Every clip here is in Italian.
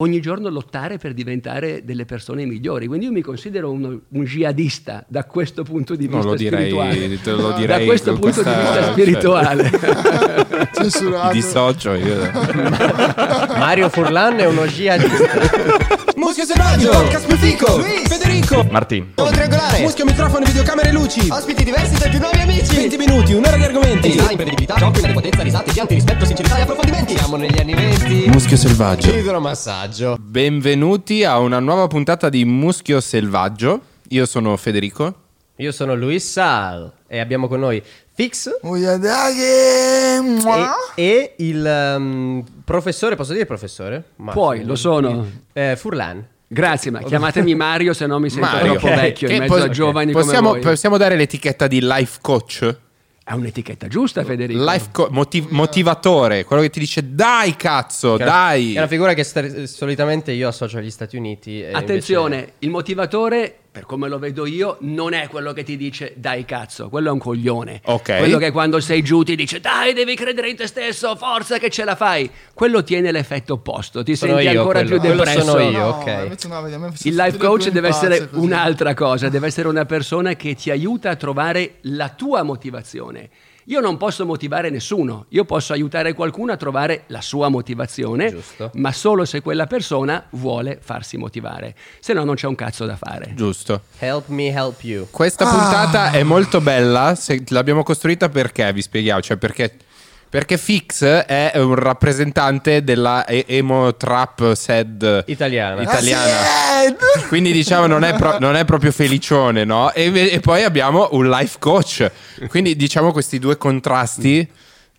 ogni giorno lottare per diventare delle persone migliori. Quindi io mi considero uno, un jihadista da questo punto di vista Non lo direi, spirituale. te lo direi da questo punto questa- di vista cioè- spirituale. Censurato. Dissocio io. Mario Furlan è uno jihadista. Muschio selvaggio, podcast più fico, Federico, Martin. Gol triangolare, muschio microfono, videocamere e luci, Ospiti diversi tra più nuovi amici 20 minuti, un'ora di argomenti. Verità, imprevedibilità, giochi, potenza, risate, pianti, rispetto, sincerità e approfondimenti Siamo negli anni 20. Muschio selvaggio. Idromassaggio. Benvenuti a una nuova puntata di Muschio Selvaggio. Io sono Federico. Io sono Luis Sal e abbiamo con noi Fix e, e il ehm, professore, posso dire professore? Ma- Puoi, lo sono. Eh, Furlan. Grazie, ma chiamatemi Mario se no mi sento Mario. troppo Ok, vecchio in che mezzo pos- a giovani possiamo, come voi. possiamo dare l'etichetta di life coach? È un'etichetta giusta, Federico. Life co- motiv- motivatore, quello che ti dice dai cazzo, Che dai. È una figura che sta- solitamente io associo agli Stati Uniti. e Attenzione, invece- il motivatore, per come lo vedo io, non è quello che ti dice dai cazzo, quello è un coglione. Ok. Quello che quando sei giù ti dice dai, devi credere in te stesso, forza che ce la fai. Quello tiene l'effetto opposto, ti Sono senti ancora quello. più Quello depresso. sono io. No, Il life coach deve essere così. un'altra cosa, deve essere una persona che ti aiuta a trovare la tua motivazione. Io non posso motivare nessuno, io posso aiutare qualcuno a trovare la sua motivazione, Giusto. ma solo se quella persona vuole farsi motivare, se no non c'è un cazzo da fare. Giusto. Help me help you. Questa Ah. puntata è molto bella. se- l'abbiamo costruita perché? Vi spieghiamo. Cioè, perché, perché Fix è un rappresentante della e- emo trap sad Italiana. italiana. Ah, sì, Quindi diciamo non è, pro- non è proprio felicione, no? E, e poi abbiamo un life coach. Quindi diciamo questi due contrasti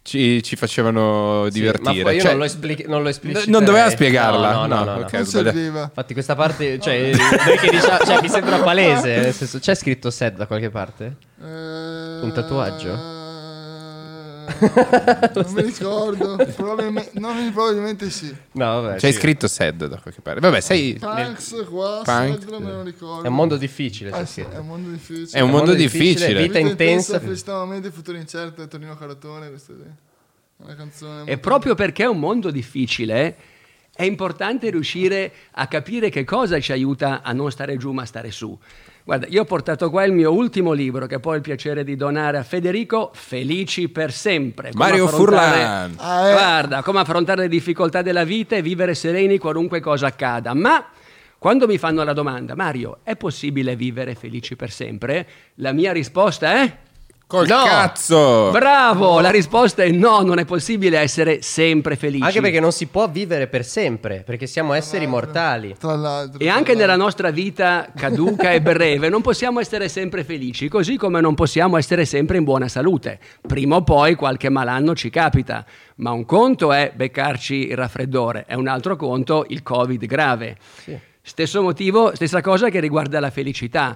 ci, ci facevano Sì, divertire. ma poi io Cioè, non lo, espli- non lo non doveva spiegarla? No, no, no. no, no. ok, Non sbagliato. serviva. Infatti questa parte, cioè, diciamo- cioè, mi sembra palese, nel senso, c'è scritto sad da qualche parte? Eh, Un tatuaggio? Non mi ricordo. Probabilmente, no, probabilmente sì. No, vabbè. C'hai sì. scritto sad da qualche parte. Vabbè, sei... Punks qua, Punk. Sad, me lo ricordo. È un mondo difficile, Eh sì, è un mondo difficile. È un mondo difficile. Vita intensa. Felicità momenti, futuro incerto, Torino Caratone, questa è una canzone. E proprio perché è un mondo difficile, è importante riuscire a capire che cosa ci aiuta a non stare giù ma stare su. Guarda, io ho portato qua il mio ultimo libro che poi ho il piacere di donare a Federico, Felici per sempre. Come Mario affrontare- Furlan. Ah, eh. Guarda, come affrontare le difficoltà della vita e vivere sereni qualunque cosa accada. Ma quando mi fanno la domanda, Mario, è possibile vivere felici per sempre? La mia risposta è... Col no. cazzo! Bravo! La risposta è no, non è possibile essere sempre felici. Anche perché non si può vivere per sempre, perché siamo esseri mortali. Tra l'altro. E tra anche nella nostra vita caduca e breve non possiamo essere sempre felici, così come non possiamo essere sempre in buona salute. Prima o poi qualche malanno ci capita, ma un conto è beccarci il raffreddore, è un altro conto il Covid grave. Stesso motivo, stessa cosa che riguarda la felicità.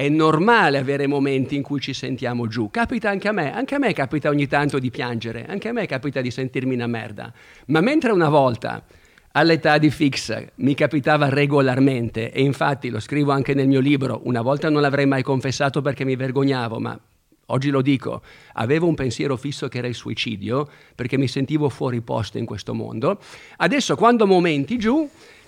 È normale avere momenti in cui ci sentiamo giù. Capita anche a me, anche a me capita ogni tanto di piangere, anche a me capita di sentirmi una merda. Ma mentre una volta all'età di Fix mi capitava regolarmente e infatti lo scrivo anche nel mio libro, una volta non l'avrei mai confessato perché mi vergognavo, ma oggi lo dico, avevo un pensiero fisso che era il suicidio perché mi sentivo fuori posto in questo mondo. Adesso quando momenti giù,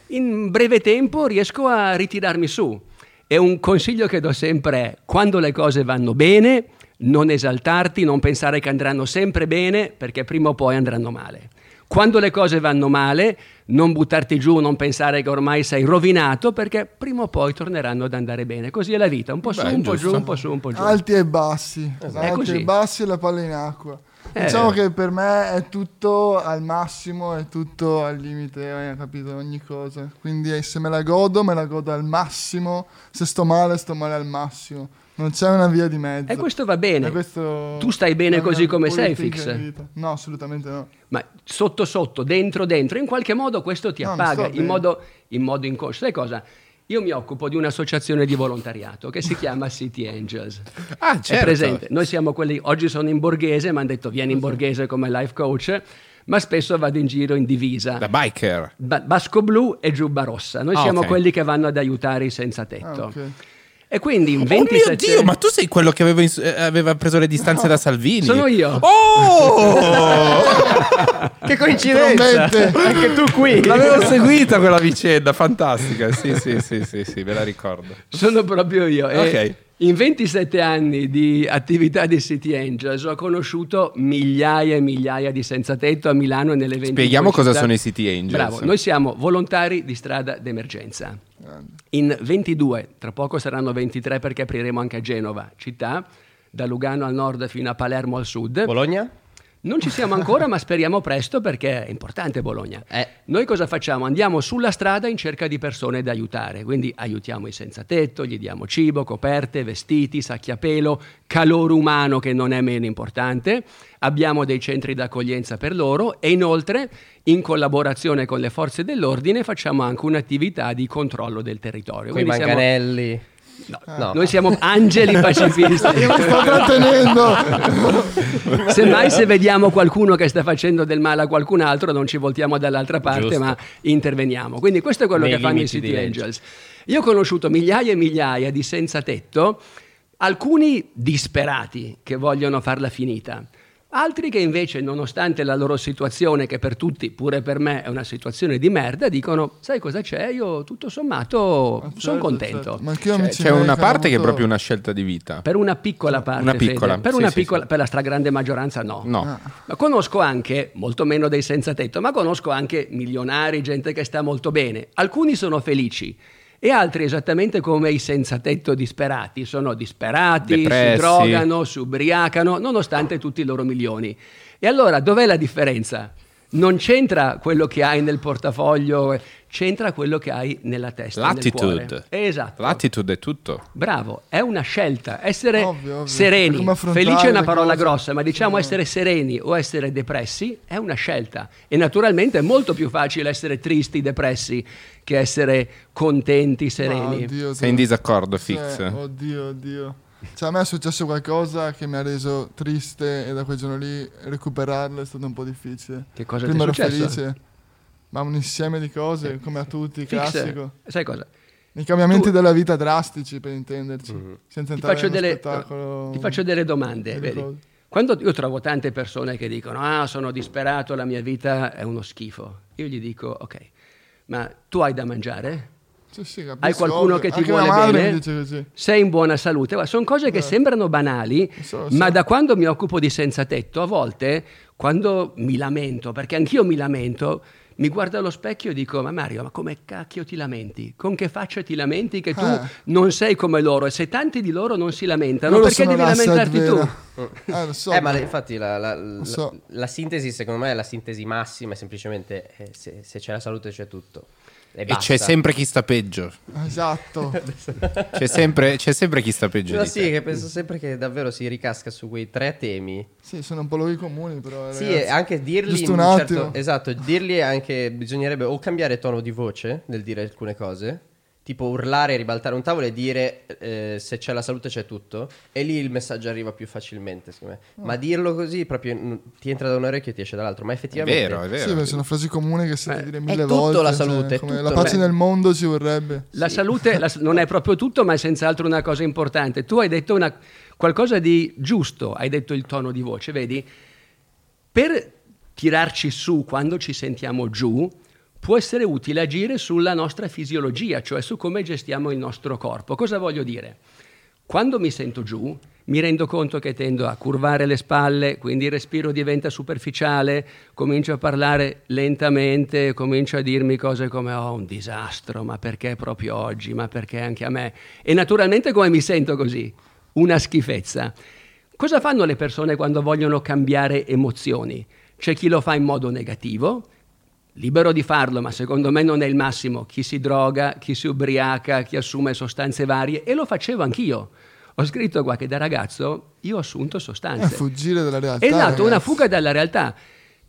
in breve tempo riesco a ritirarmi su. E un consiglio che do sempre è, quando le cose vanno bene, non esaltarti, non pensare che andranno sempre bene, perché prima o poi andranno male. Quando le cose vanno male, non buttarti giù, non pensare che ormai sei rovinato, perché prima o poi torneranno ad andare bene. Così è la vita, un po' su, Beh, un po' giù, un po' su, un po' giù. Alti e bassi. È Alti e bassi e la palla in acqua. Eh. Diciamo che per me è tutto al massimo, è tutto al limite, hai capito ogni cosa. Quindi eh, se me la godo, me la godo al massimo. Se sto male, sto male al massimo. Non c'è una via di mezzo. E questo va bene. Questo Tu stai bene così come sei, Fix? No, assolutamente no. Ma sotto sotto, dentro dentro, in qualche modo questo ti No, appaga, in modo, in modo inconscio. Sai cosa? Io mi occupo di un'associazione di volontariato che si chiama City Angels. Ah, È certo. presente? Noi siamo quelli, oggi sono in borghese, mi hanno detto vieni in borghese come life coach, ma spesso vado in giro in divisa. Da biker. Ba- basco blu e giubba rossa. Noi Ah, siamo ok. quelli che vanno ad aiutare i senza tetto. Ah, ok. E quindi in Oh 27 mio Dio, ma tu sei quello che aveva, ins- eh, aveva preso le distanze da Salvini? sono io. Oh! Che coincidenza! Promette. Anche tu qui. L'avevo seguita quella vicenda, fantastica. Sì, sì, sì, sì, sì, me la ricordo. Sono proprio io. E Ok. In 27 anni di attività di City Angels ho conosciuto migliaia e migliaia di senza tetto a Milano e nelle 20 Spieghiamo cosa sono i City Angels. Bravo, noi siamo volontari di strada d'emergenza. In 22, tra poco saranno 23 perché apriremo anche a Genova, città, da Lugano al nord fino a Palermo al sud. Bologna? Non ci siamo ancora, ma speriamo presto perché è importante Bologna. Eh. Noi cosa facciamo? Andiamo sulla strada in cerca di persone da aiutare, quindi aiutiamo i senza tetto, gli diamo cibo, coperte, vestiti, sacchi a pelo, calore umano che non è meno importante, abbiamo dei centri d'accoglienza per loro e inoltre in collaborazione con le forze dell'ordine facciamo anche un'attività di controllo del territorio. Con i Quindi siamo- manganelli? No, No. Noi siamo angeli pacifisti. Io mi sto trattenendo. Semmai se vediamo qualcuno che sta facendo del male a qualcun altro non ci voltiamo dall'altra parte Giusto. ma interveniamo. Quindi questo è quello Nei che fanno i City. Angels. Io ho conosciuto migliaia e migliaia di senza tetto, alcuni disperati che vogliono farla finita. Altri che invece, nonostante la loro situazione, che per tutti, pure per me, è una situazione di merda, dicono: Sai cosa c'è? Io tutto sommato Ma sono certo, contento. certo. Ma anch'io C'è, una parte hanno che è avuto- proprio una scelta di vita. Per una piccola parte, Una piccola, Fede. per, sì, una sì, piccola- sì. per la stragrande maggioranza no. No. Ma conosco anche, molto meno dei senza tetto, ma conosco anche milionari, gente che sta molto bene. Alcuni sono felici e altri, esattamente come i senza tetto disperati, sono disperati, Depressi. si drogano, si ubriacano, nonostante tutti i loro milioni. E allora dov'è la differenza? Non c'entra quello che hai nel portafoglio, c'entra quello che hai nella testa. nel L'attitude. cuore. Esatto. L'attitude è tutto. Bravo, è una scelta. Essere Ovvio, ovvio. Sereni, felice è una parola cose. grossa, ma diciamo Sì. essere sereni o essere depressi è una scelta. E naturalmente è molto più facile essere tristi, depressi, che essere contenti, sereni. oddio, Sei in disaccordo, Fix? oddio, oddio. Cioè, a me è successo qualcosa che mi ha reso triste e da quel giorno lì recuperarlo è stato un po' difficile. Che cosa Prima ti è ero successo? felice, ma un insieme di cose, come a tutti, Fix, classico. sai cosa? I cambiamenti Tu- della vita drastici, per intenderci. Senza Ti entrare faccio, nello delle, spettacolo. ti faccio delle domande. vedi? Quando io trovo tante persone che dicono: Ah, sono disperato, la mia vita è uno schifo. Io gli dico: Ok, ma tu hai da mangiare? Sì, sì, capisco, Hai qualcuno ovvio. che ti Anche vuole bene? Sei in buona salute. Sono cose che sembrano banali, So, ma so. da quando mi occupo di senza tetto, a volte, quando mi lamento, perché anch'io mi lamento, mi guardo allo specchio e dico: Ma Mario, ma come cacchio ti lamenti? Con che faccia ti lamenti che tu Eh. non sei come loro? E se tanti di loro non si lamentano, Loro perché devi lamentarti tu? vera. Eh, lo so. Eh, ma infatti la, la- la- so. la sintesi, secondo me, è la sintesi massima, è semplicemente eh, se, se c'è la salute c'è tutto. E, E c'è sempre chi sta peggio. Esatto. C'è sempre, c'è sempre chi sta peggio. No, di sì, te. che penso sempre che davvero si ricasca su quei tre temi. sì, sono un po' luoghi comuni, però. Sì, ragazzi. e anche dirli Giusto un attimo. certo, esatto, dirli anche bisognerebbe o cambiare tono di voce nel dire alcune cose, tipo urlare, ribaltare un tavolo e dire eh, se c'è la salute c'è tutto, e lì il messaggio arriva più facilmente, secondo me. Mm. Ma dirlo così proprio mm, ti entra da un orecchio e ti esce dall'altro, ma È effettivamente vero, è vero. Sì, sono frasi comuni che senti Eh, dire è mille tutto volte. la cioè, salute, è come tutto. la pace Beh. nel mondo ci vorrebbe. La salute la- non è proprio tutto, ma è senz'altro una cosa importante. Tu hai detto una- qualcosa di giusto, hai detto il tono di voce, vedi? Per tirarci su quando ci sentiamo giù, può essere utile agire sulla nostra fisiologia, cioè su come gestiamo il nostro corpo. Cosa voglio dire? Quando mi sento giù, mi rendo conto che tendo a curvare le spalle, quindi il respiro diventa superficiale, comincio a parlare lentamente, comincio a dirmi cose come oh un disastro, ma perché proprio oggi, ma perché anche a me? E naturalmente come mi sento così? Una schifezza. Cosa fanno le persone quando vogliono cambiare emozioni? C'è chi lo fa in modo negativo, libero di farlo, ma secondo me non è il massimo. Chi si droga, chi si ubriaca, chi assume sostanze varie, e lo facevo anch'io. Ho scritto qua che da ragazzo io ho assunto È sostanze. fuggire dalla realtà. Esatto, una ragazzi. fuga dalla realtà.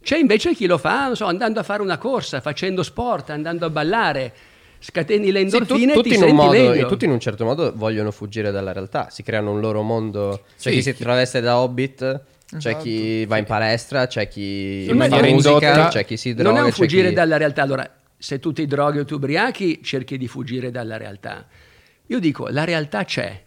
C'è invece chi lo fa, non so, andando a fare una corsa, facendo sport, andando a ballare, scateni le Sì, tu- endorfine e tutti, ti in un senti modo, meglio. e tutti in un certo modo vogliono fuggire dalla realtà, si creano un loro mondo. C'è Sì, chi si traveste da hobbit, c'è Esatto. chi va in palestra, c'è chi In fa maniera musica, indotta. c'è chi si droga. non è un c'è fuggire chi- dalla realtà. Allora, se tu ti droghi o ti ubriachi, cerchi di fuggire dalla realtà. Io dico, la realtà c'è.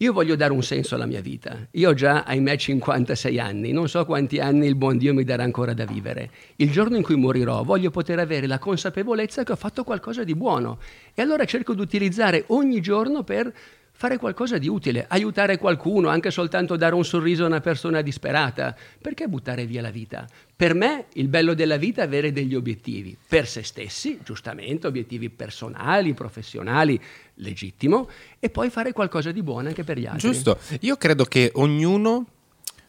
Io voglio dare un senso alla mia vita. Io ho già, ahimè, 56 anni, non so quanti anni il buon Dio mi darà ancora da vivere. Il giorno in cui morirò voglio poter avere la consapevolezza che ho fatto qualcosa di buono e allora cerco di utilizzare ogni giorno per fare qualcosa di utile, aiutare qualcuno, anche soltanto dare un sorriso a una persona disperata. Perché buttare via la vita? Per me il bello della vita è avere degli obiettivi, per se stessi, giustamente, obiettivi personali, professionali, legittimo, e poi fare qualcosa di buono anche per gli altri. Giusto. Io credo che ognuno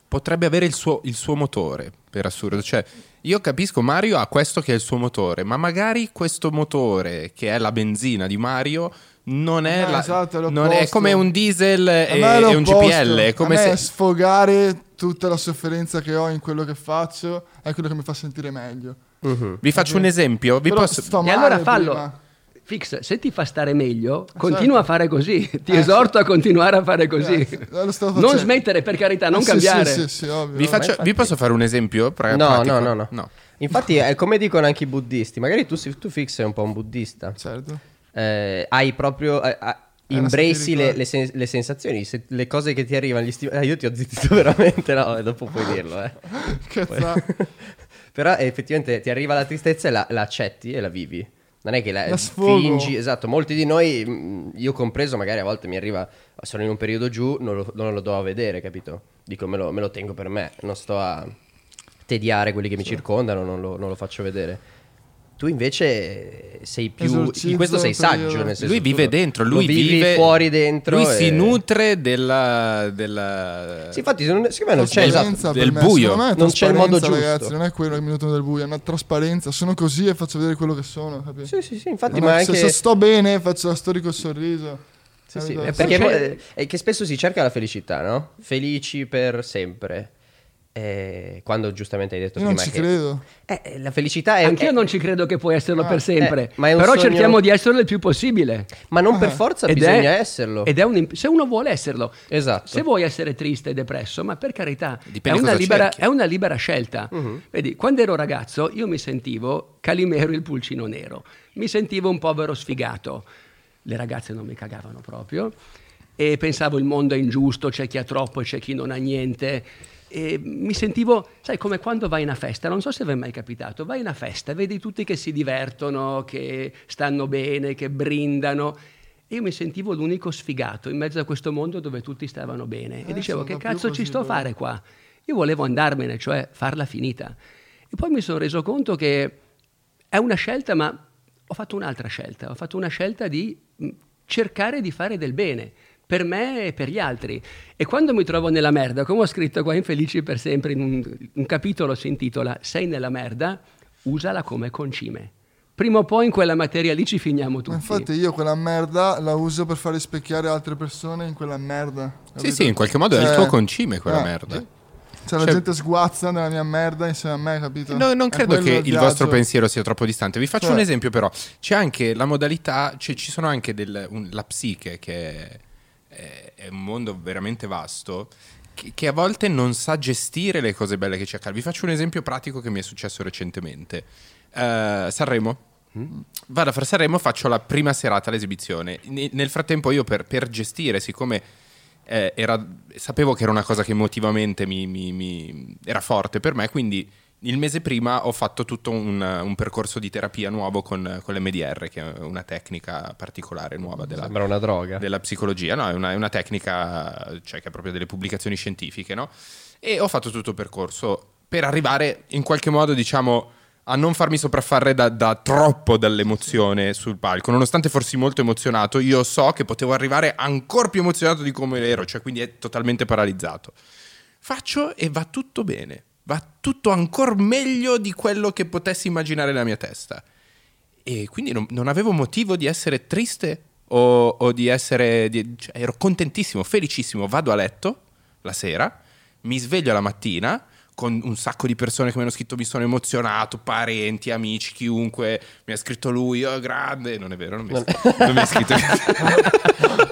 potrebbe avere il suo, il suo motore, per assurdo. Cioè, io capisco Mario ha questo che è il suo motore, ma magari questo motore, che è la benzina di Mario, non è, No, la- esatto, è non è come un diesel e, e un. GPL. È come se... sfogare tutta la sofferenza che ho in quello che faccio è quello che mi fa sentire meglio. Vi faccio un esempio. Vi posso... sto E allora fallo. prima. Fix, se ti fa stare meglio, continua certo. a fare così. Ti Eh, esorto a continuare a fare così. Eh, lo sto non smettere, per carità, non Eh, cambiare. Sì, sì, sì, ovvio. Vi, faccio- infatti- vi posso fare un esempio? pra- No, pratico? no, no, no. Infatti è come dicono anche i buddisti. Magari tu, tu fix sei un po' un buddista. Certo. Eh, hai proprio... eh, ah, una Imbracci le, le sen- le sensazioni, se- le cose che ti arrivano, gli sti- eh, io ti ho zittito veramente, no, dopo puoi dirlo, eh. Cazzo. Però effettivamente ti arriva la tristezza e la, la accetti e la vivi. Non è che la, La fingi, esatto, molti di noi, mh, io compreso, magari a volte mi arriva, sono in un periodo giù, non lo, non lo do a vedere, capito? Dico me lo, me lo tengo per me, non sto a tediare quelli che mi circondano, non lo, non lo faccio vedere. Tu invece sei più... Esorcizzo In questo sei saggio, nel senso Lui vive dentro, lui vive fuori dentro. Lui e- si nutre della, della- Sì, infatti, secondo secondo me non c'è Trasparenza esatto. del me. buio. Me Non c'è il modo giusto. Ragazzi, non è quello il minuto del buio, è una trasparenza. Sono così e faccio vedere quello che sono, capito? Sì, sì, sì, infatti, Non ma anche... se sto bene, faccio la storia col sorriso. Sì, sì, è perché c'è- è che spesso si cerca la felicità, no? Felici per sempre. Eh, quando giustamente hai detto Io non prima ci che credo. Eh, la felicità è, Anch'io è- non ci credo che puoi esserlo per sempre. eh, ma è un però sogno- cerchiamo di esserlo il più possibile. ma non per Ah. forza Ed bisogna è- esserlo. Ed è un imp- se uno vuole esserlo. Esatto. Se vuoi essere triste e depresso, ma per carità, è Dipende una, libera, è una libera scelta. Mhm. Vedi, quando ero ragazzo io mi sentivo Calimero il pulcino nero. Mi sentivo un povero sfigato. Le ragazze non mi cagavano proprio. E pensavo il mondo è ingiusto, c'è chi ha troppo e c'è chi non ha niente. E mi sentivo, sai, come quando vai in una festa, non so se vi è mai capitato, vai in una festa, vedi tutti che si divertono, che stanno bene, che brindano. E io mi sentivo l'unico sfigato in mezzo a questo mondo dove tutti stavano bene. e Eh, dicevo, sono che cazzo ci sto a boh." fare qua? Io volevo andarmene, cioè farla finita. E poi mi sono reso conto che è una scelta, ma ho fatto un'altra scelta. Ho fatto una scelta di cercare di fare del bene per me e per gli altri. E quando mi trovo nella merda, come ho scritto qua in Felici per sempre, in un, un capitolo si intitola Sei nella merda, usala come concime. Prima o poi in quella materia lì ci finiamo tutti. Infatti io quella merda la uso per far rispecchiare altre persone in quella merda. Sì, capito? sì, in qualche modo è il Cioè, tuo concime quella eh, merda. sì. Cioè, la Cioè- gente sguazza nella mia merda insieme a me, capito? No, non È credo che il il vostro viaggio. pensiero sia troppo distante. Vi faccio Cioè- un esempio, però. C'è anche la modalità, cioè ci sono anche del, un- la psiche, che è, è- è un mondo veramente vasto, che, a volte non sa gestire le cose belle che ci accadono. Vi faccio un esempio pratico che mi è successo recentemente. Eh, Sanremo. Vado a fare Sanremo, faccio la prima serata all'esibizione. Ne- nel frattempo io per, per gestire, siccome eh, era- sapevo che era una cosa che emotivamente mi, mi- mi- era forte per me, quindi il mese prima ho fatto tutto un, un percorso di terapia nuovo con, con l'MDR, che è una tecnica particolare nuova della, della psicologia, no? È una, è una tecnica, cioè che ha proprio delle pubblicazioni scientifiche, no? E ho fatto tutto il percorso per arrivare in qualche modo, diciamo, a non farmi sopraffare da, da troppo dall'emozione sul palco. Nonostante fossi molto emozionato, io so che potevo arrivare ancora più emozionato di come ero, cioè quindi è totalmente paralizzato. Faccio e va tutto bene, va tutto ancora meglio di quello che potessi immaginare nella mia testa. E quindi non, non avevo motivo di essere triste o, o di essere... di- cioè, ero contentissimo, felicissimo. Vado a letto la sera, mi sveglio la mattina con un sacco di persone che mi hanno scritto mi sono emozionato, parenti, amici, chiunque. Mi ha scritto lui, oh grande. Non è vero, non mi ha, scritto.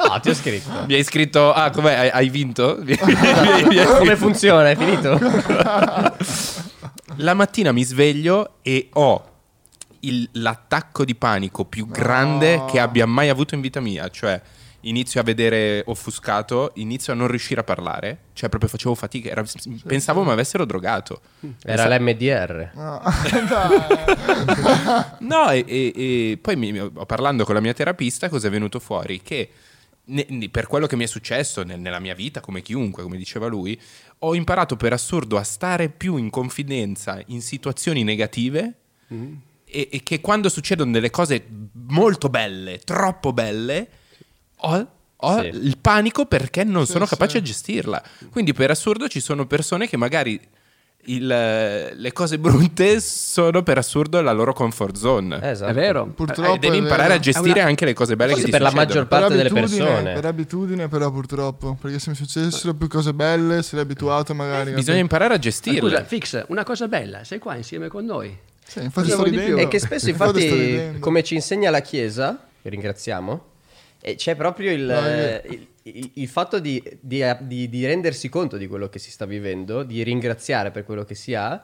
No, ti ho scritto. mi hai scritto, ah com'è, hai, hai vinto? Mi- mi- mi hai Come funziona? È finito? La mattina mi sveglio e ho il- l'attacco di panico più grande che abbia mai avuto in vita mia. Cioè, inizio a vedere offuscato, inizio a non riuscire a parlare, cioè proprio facevo fatica, era- pensavo mi avessero drogato. Era l'MDR. No. No, e, e- e poi mi- parlando con la mia terapista, cosa è venuto fuori? Che ne- ne- per quello che mi è successo nel- nella mia vita, come chiunque, come diceva lui, ho imparato per assurdo a stare più in confidenza in situazioni negative e, e che quando succedono delle cose molto belle, troppo belle, ho, ho Sì. il panico perché non Sì, sono sì. capace a gestirla. Quindi per assurdo ci sono persone che magari il- le cose brutte sono per assurdo la loro comfort zone. Esatto. È vero. Purtroppo Eh, devi è imparare vero. a gestire una- anche le cose belle Forse che ti per la maggior parte delle persone. Per abitudine, però purtroppo. Perché se mi successero più cose belle, sarei abituato magari. Bisogna imparare a Ma gestirle. Scusa, Fix, una cosa bella, sei qua insieme con noi. Sì, infatti sto di più. ridendo. E che spesso Infatti infatti, come ci insegna la Chiesa, che ringraziamo, e c'è proprio il, eh, il- il- il fatto di, di- di- di rendersi conto di quello che si sta vivendo, di ringraziare per quello che si ha,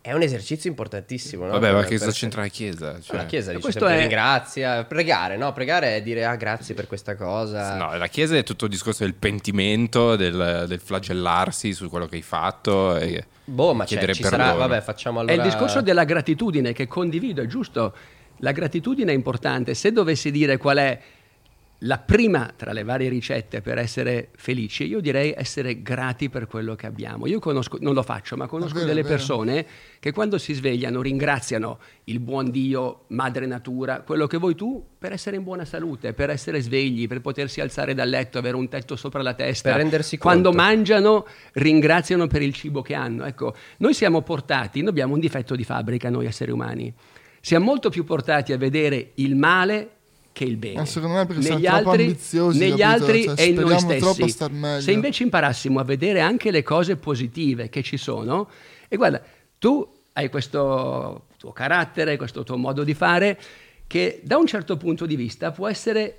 è un esercizio importantissimo. no? Vabbè, ma che cosa per- c'entra la Chiesa? Cioè- La Chiesa dice questo sempre è- ringrazia, pregare, no? Pregare è dire ah grazie per questa cosa. No, la Chiesa è tutto il discorso del pentimento, del, del flagellarsi su quello che hai fatto. E Boh, ma c'è, chiedere ci perdono. sarà, vabbè, facciamo allora... È il discorso della gratitudine che condivido, è giusto. La gratitudine è importante. Se dovessi dire qual è la prima tra le varie ricette per essere felici, io direi essere grati per quello che abbiamo. Io conosco, non lo faccio, ma conosco vero, delle persone che quando si svegliano ringraziano il buon Dio, madre natura, quello che vuoi tu, per essere in buona salute, per essere svegli, per potersi alzare dal letto, avere un tetto sopra la testa. Per rendersi Quando conto. mangiano, ringraziano per il cibo che hanno. Ecco, noi siamo portati, noi abbiamo un difetto di fabbrica, noi esseri umani. Siamo molto più portati a vedere il male che il bene. Ma secondo me perché negli troppo altri, ambiziosi, negli capito? altri Cioè, e in noi troppo stessi. Se invece imparassimo a vedere anche le cose positive che ci sono, e guarda, tu hai questo tuo carattere, questo tuo modo di fare, che da un certo punto di vista può essere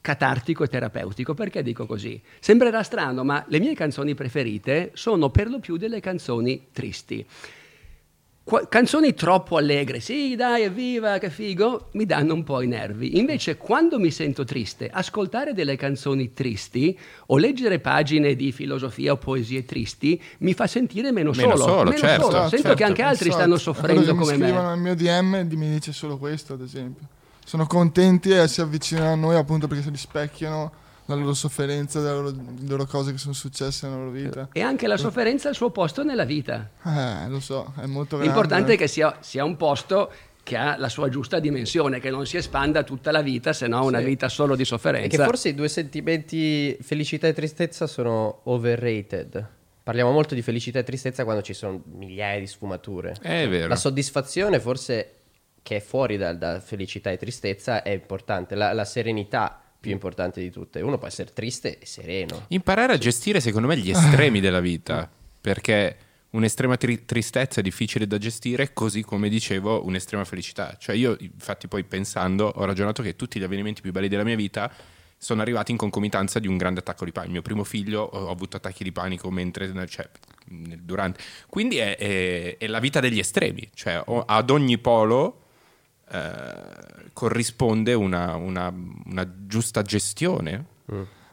catartico e terapeutico. Perché dico così? Sembrerà strano, ma le mie canzoni preferite sono per lo più delle canzoni tristi. Qua- canzoni troppo allegre, sì dai evviva che figo, mi danno un po' i nervi. Invece quando mi sento triste, ascoltare delle canzoni tristi o leggere pagine di filosofia o poesie tristi mi fa sentire meno, Meno solo, certo. solo. Sento certo, che anche altri esatto. stanno soffrendo come mi me. scrivono al mio DM e mi dice solo questo, ad esempio. Sono contenti e si avvicinano a noi appunto perché si rispecchiano la loro sofferenza, le loro, le loro cose che sono successe nella loro vita. E anche la sofferenza ha il suo posto nella vita. Eh, lo so, è molto grande. L'importante è che sia, sia un posto che ha la sua giusta dimensione, che non si espanda tutta la vita, se no una Sì. vita solo di E sofferenza. che forse i due sentimenti felicità e tristezza sono overrated. Parliamo molto di felicità e tristezza quando ci sono migliaia di sfumature. È vero. La soddisfazione forse che è fuori da, da felicità e tristezza è importante, la, la serenità più importante di tutte. Uno può essere triste e sereno. Imparare a gestire, secondo me, gli estremi della vita. Perché un'estrema tri- tristezza è difficile da gestire, così come dicevo, un'estrema felicità. Cioè, io, infatti, poi pensando, ho ragionato che tutti gli avvenimenti più belli della mia vita sono arrivati in concomitanza di un grande attacco di panico. Il mio primo figlio ho avuto attacchi di panico mentre, cioè, durante. Quindi è, è- è la vita degli estremi. Cioè, ad ogni polo eh, corrisponde una, una- una giusta gestione.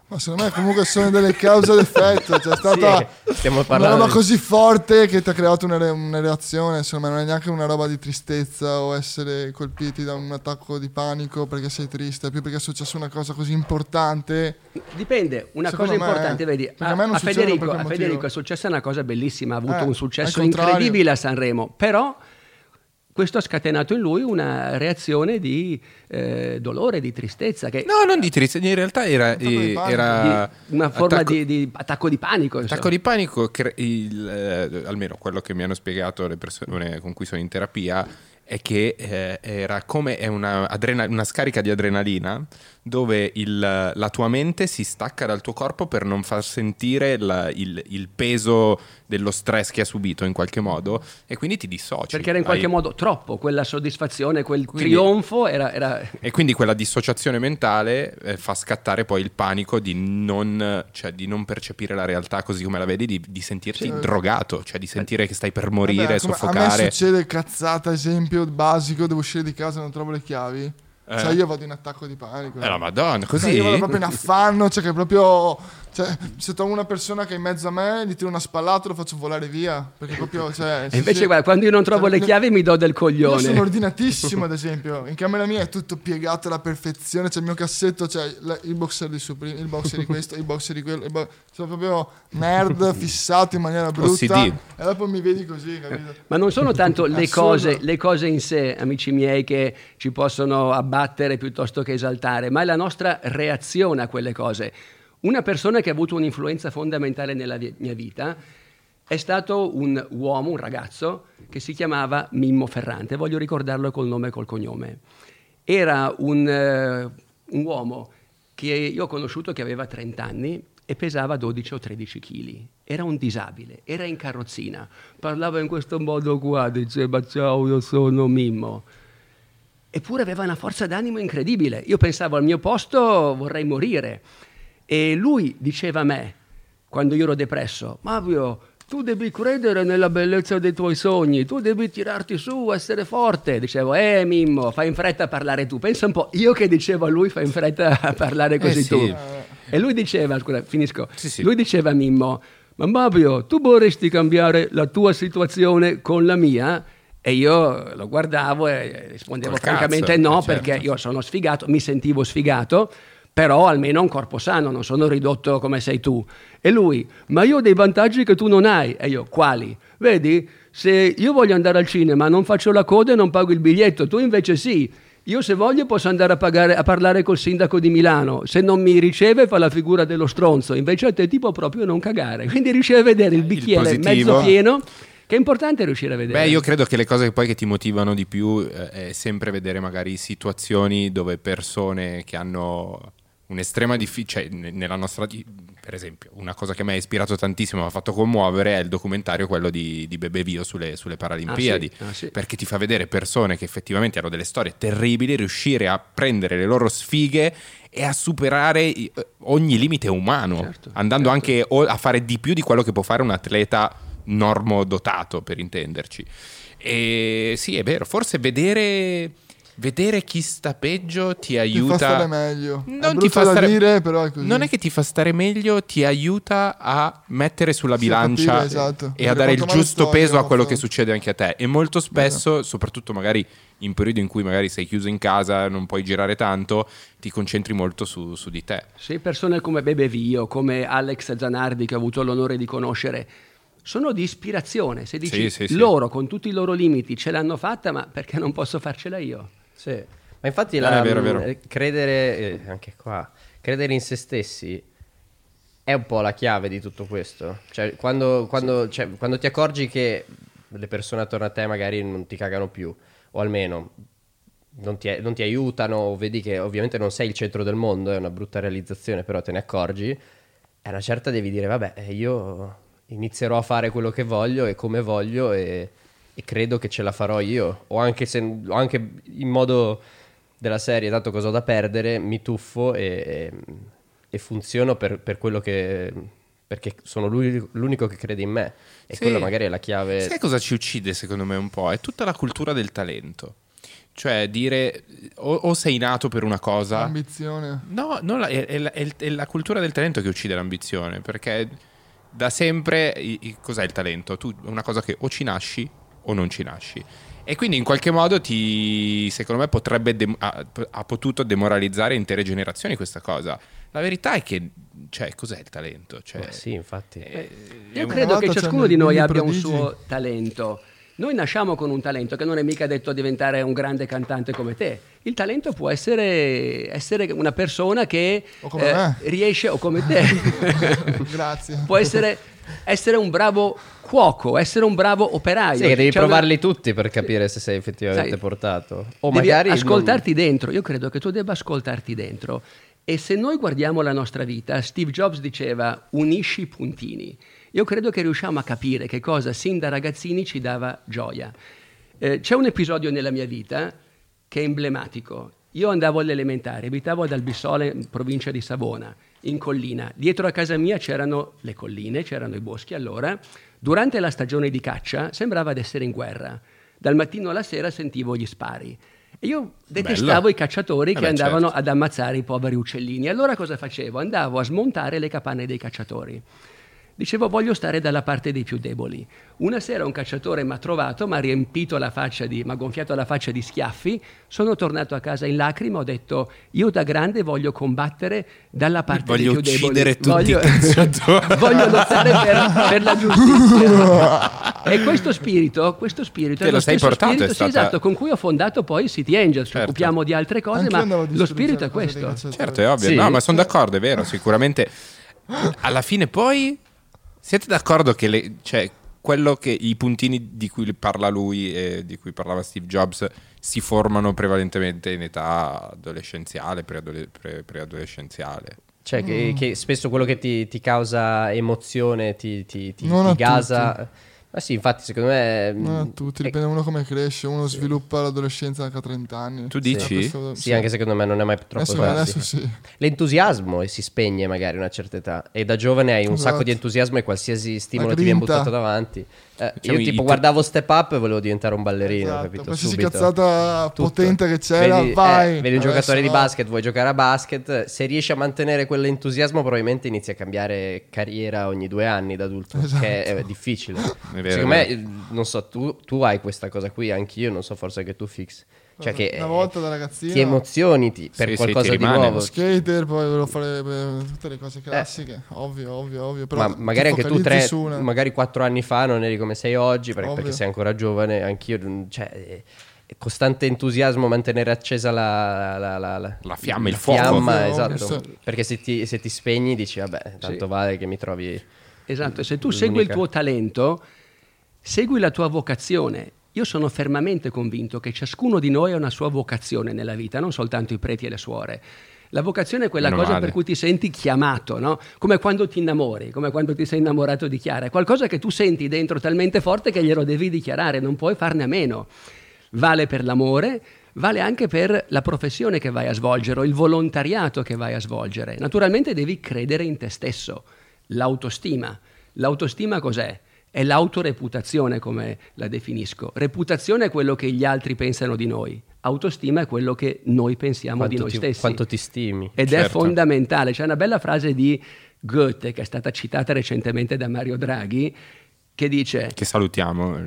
Ma secondo me comunque sono delle cause ed effetto. C'è stata Sì, una roba così forte che ti ha creato una, re- una reazione. Insomma, non è neanche una roba di tristezza o essere colpiti da un attacco di panico perché sei triste, è più perché è successa una cosa così importante. Dipende, una Secondo cosa me, importante, vedi, a, a me non a succedono Federico, a. Federico è successa una cosa bellissima, ha avuto Eh, un successo incredibile a Sanremo, però questo ha scatenato in lui una reazione di eh, dolore, di tristezza, che No, non di tristezza, in realtà era, panico. era di una forma attacco- di, di attacco di panico. insomma. Attacco di panico, cre- il, eh, almeno quello che mi hanno spiegato le persone con cui sono in terapia, è che eh, era come è una, adrena- una scarica di adrenalina dove il- la tua mente si stacca dal tuo corpo per non far sentire la- il, il peso dello stress che ha subito in qualche modo e quindi ti dissoci. Perché era in qualche Hai- modo troppo, quella soddisfazione, quel Quindi- trionfo era... era- E quindi quella dissociazione mentale eh, fa scattare poi il panico di non, cioè, di non percepire la realtà così come la vedi, di, di sentirti Sì. drogato, cioè di sentire che stai per morire, Vabbè, come- A soffocare. me succede cazzata, esempio basico, devo uscire di casa e non trovo le chiavi. Cioè io vado in attacco di panico. Eh, la madonna, Cioè, così? io vado proprio in affanno, cioè che proprio... Cioè, se trovo una persona che è in mezzo a me, gli tiro una spallata e lo faccio volare via. Perché proprio, cioè... E invece, sì. guarda, quando io non trovo le Cioè, chiavi mi do del Io coglione. sono ordinatissimo, ad esempio. In camera mia è tutto piegato alla perfezione. C'è il mio cassetto, c'è la- il boxer di Supreme, il boxer di questo, il boxer di quello. bo- sono proprio nerd fissato in maniera brutta. OCD. E dopo mi vedi così, capito? Ma non sono tanto le cose, le cose in sé, amici miei, che ci possono abbattere piuttosto che esaltare, ma è la nostra reazione a quelle cose. Una persona che ha avuto un'influenza fondamentale nella mia vita è stato un uomo, un ragazzo, che si chiamava Mimmo Ferrante, voglio ricordarlo col nome e col cognome. Era un, eh, un uomo che io ho conosciuto che aveva 30 anni e pesava 12 o 13 kg. Era un disabile, era in carrozzina, parlava in questo modo qua, diceva ciao, io sono Mimmo. Eppure aveva una forza d'animo incredibile. Io pensavo al mio posto vorrei morire. E lui diceva a me, quando io ero depresso, Mario, tu devi credere nella bellezza dei tuoi sogni, tu devi tirarti su, essere forte. Dicevo, eh Mimmo, fai in fretta a parlare tu. Pensa un po', io che dicevo a lui, fai in fretta a parlare così sì. tu. E lui diceva, scusa, finisco. Sì, sì. Lui diceva a Mimmo, ma Mario, tu vorresti cambiare la tua situazione con la mia? E io lo guardavo e rispondevo Col francamente cazzo, no, certo. perché io sono sfigato, mi sentivo sfigato, però almeno ho un corpo sano, non sono ridotto come sei tu. E lui, ma io ho dei vantaggi che tu non hai. E io, quali? Vedi, se io voglio andare al cinema, non faccio la coda e non pago il biglietto, tu invece sì. Io se voglio posso andare a, pagare- a parlare col sindaco di Milano, se non mi riceve fa la figura dello stronzo, invece a te ti può proprio non cagare. Quindi riesci a vedere il bicchiere positivo. mezzo pieno, che è importante riuscire a vedere. Beh, io credo che le cose che poi che ti motivano di più eh, è sempre vedere magari situazioni dove persone che hanno un'estrema difficoltà, cioè ne- nella nostra, per esempio, una cosa che mi ha ispirato tantissimo, mi ha fatto commuovere è il documentario quello di, di Bebe Vio sulle, sulle Paralimpiadi, Ah, sì, ah, sì. perché ti fa vedere persone che effettivamente hanno delle storie terribili, riuscire a prendere le loro sfighe e a superare i- ogni limite umano, Certo, andando anche o- a fare di più di quello che può fare un atleta normodotato, per intenderci. E sì, è vero, forse vedere, vedere chi sta peggio ti Ti aiuta... fa stare meglio. Non è ti fa stare... dire, però è così. Non è che ti fa stare meglio, ti aiuta a mettere sulla Sì, a bilancia capire, esatto. e a Perché dare il giusto sto peso a quello che succede anche a te. E molto spesso, soprattutto magari in periodi in cui magari sei chiuso in casa, non puoi girare tanto, ti concentri molto su, su di te. Sì, persone come Bebe Vio, come Alex Zanardi che ho avuto l'onore di conoscere, sono di ispirazione. Se dici Sì, sì, sì. loro con tutti i loro limiti ce l'hanno fatta, ma perché non posso farcela io? Sì, ma infatti Eh, la- è vero, è vero. eh, credere, eh, anche qua, credere in se stessi è un po' la chiave di tutto questo. Cioè, quando, quando- cioè, quando ti accorgi che le persone attorno a te magari non ti cagano più, o almeno non ti, non ti aiutano, o vedi che ovviamente non sei il centro del mondo, è una brutta realizzazione, però te ne accorgi, a una certa devi dire, vabbè, eh, io inizierò a fare quello che voglio e come voglio e, e credo che ce la farò io, o anche, se, o anche in modo della serie, tanto cosa ho da perdere, mi tuffo e, e- e funziono per, per quello che... perché sono l'unico, l'unico che crede in me e Sì. quello magari è la chiave... Sai cosa ci uccide secondo me un po'? È tutta la cultura del talento. Cioè dire o, o sei nato per una cosa... Ambizione. No, non la- è, è la- è è la cultura del talento che uccide l'ambizione, perché da sempre i- i- cos'è il talento? Tu è una cosa che o ci nasci o non ci nasci. E quindi in qualche modo ti, secondo me, potrebbe dem- ha, ha potuto demoralizzare intere generazioni questa cosa. La verità è che, cioè, cos'è il talento? Cioè, Ma sì, infatti. è- è Io un- credo che ciascuno di noi abbia un prodigi. suo talento. Noi nasciamo con un talento che non è mica detto a diventare un grande cantante come te. Il talento può essere, essere una persona che O come me. riesce, o come te, Grazie. può essere, essere un bravo cuoco, essere un bravo operaio. Sì, che devi C'è una- provarli tutti per capire se sei effettivamente Sai, portato. O magari non- ascoltarti dentro. Io credo che tu debba ascoltarti dentro. E se noi guardiamo la nostra vita, Steve Jobs diceva unisci i puntini. Io credo che riusciamo a capire che cosa sin da ragazzini ci dava gioia. Eh, c'è un episodio nella mia vita che è emblematico. Io andavo alle elementari, abitavo ad Albisole, in provincia di Savona, in collina. Dietro a casa mia c'erano le colline, c'erano i boschi allora. Durante la stagione di caccia sembrava di essere in guerra. Dal mattino alla sera sentivo gli spari. E io detestavo Bello. i cacciatori Eh che beh, andavano certo. ad ammazzare i poveri uccellini. Allora cosa facevo? Andavo a smontare le capanne dei cacciatori. Dicevo voglio stare dalla parte dei più deboli. Una sera un cacciatore mi ha trovato, mi ha riempito la faccia di, mi ha gonfiato la faccia di schiaffi. Sono tornato a casa in lacrime, ho detto io da grande voglio combattere dalla parte Voglio dei più deboli. uccidere tutti voglio, i cacciatori. voglio lottare per, per la giustizia. e questo spirito, questo spirito Te è lo lo sei stesso portato, spirito è sì, stata- esatto, con cui ho fondato poi City Angels. Ci Certo. occupiamo di altre cose, Anch'io ma lo spirito è questo. Certo, è ovvio. Sì. No, ma sono d'accordo, è vero, sicuramente. Alla fine poi siete d'accordo che le- cioè, quello che i puntini di cui parla lui e di cui parlava Steve Jobs si formano prevalentemente in età adolescenziale, preadole- pre- preadolescenziale. Cioè, Mm. che, che spesso quello che ti, ti causa emozione, ti, ti, ti, gasa. Ma sì, infatti, secondo me. Non a mm, tutti, è- dipende uno come cresce, uno sviluppa l'adolescenza anche a 30 anni. Tu dici? Eh, questo- Sì, anche secondo me non è mai troppo adesso, tardi. adesso sì. L'entusiasmo si spegne magari a una certa età e da giovane hai un Esatto. sacco di entusiasmo e qualsiasi stimolo ti viene buttato davanti. Eh, Diciamo, io tipo guardavo Step Up e volevo diventare un ballerino, Esatto, capito? qualsiasi Subito. cazzata Tutto. potente che c'era, vedi, eh, vai. vedi un giocatore di no. basket, vuoi giocare a basket, se riesci a mantenere quell'entusiasmo probabilmente inizi a cambiare carriera ogni due anni da adulto, che è difficile. vero, Secondo è me, eh, non so, tu, tu hai questa cosa qui, anch'io, non so, forse anche tu fix. Cioè che Una eh, volta da ragazzino ti emozioni ti- per Sì, sì, qualcosa ti di rimane. nuovo. Skater, poi volevo fare eh, tutte le cose classiche, ovvio, ovvio, ovvio. Però Ma magari anche tu tre, una- magari quattro anni fa non eri come sei oggi perché, perché sei ancora giovane, anch'io, mm, cioè, eh, costante entusiasmo, mantenere accesa la, la, la- la- La fiamma, il la fuoco. fiamma, esatto. ovvio, sì. Perché se ti, se ti spegni dici, vabbè, tanto Sì. vale che mi trovi... Esatto, se tu segui il L'unica. tuo talento, segui la tua vocazione. Io sono fermamente convinto che ciascuno di noi ha una sua vocazione nella vita, non soltanto i preti e le suore. La vocazione è quella Meno cosa male. per cui ti senti chiamato, no? Come quando ti innamori, come quando ti sei innamorato di Chiara. È qualcosa che tu senti dentro talmente forte che glielo devi dichiarare, non puoi farne a meno. Vale per l'amore, vale anche per la professione che vai a svolgere o il volontariato che vai a svolgere. Naturalmente devi credere in te stesso, l'autostima. L'autostima cos'è? È l'autoreputazione, come la definisco. Reputazione è quello che gli altri pensano di noi. Autostima è quello che noi pensiamo di Quanto noi ti, stessi. quanto ti stimi. Ed è Certo. fondamentale. C'è una bella frase di Goethe che è stata citata recentemente da Mario Draghi che dice Che salutiamo.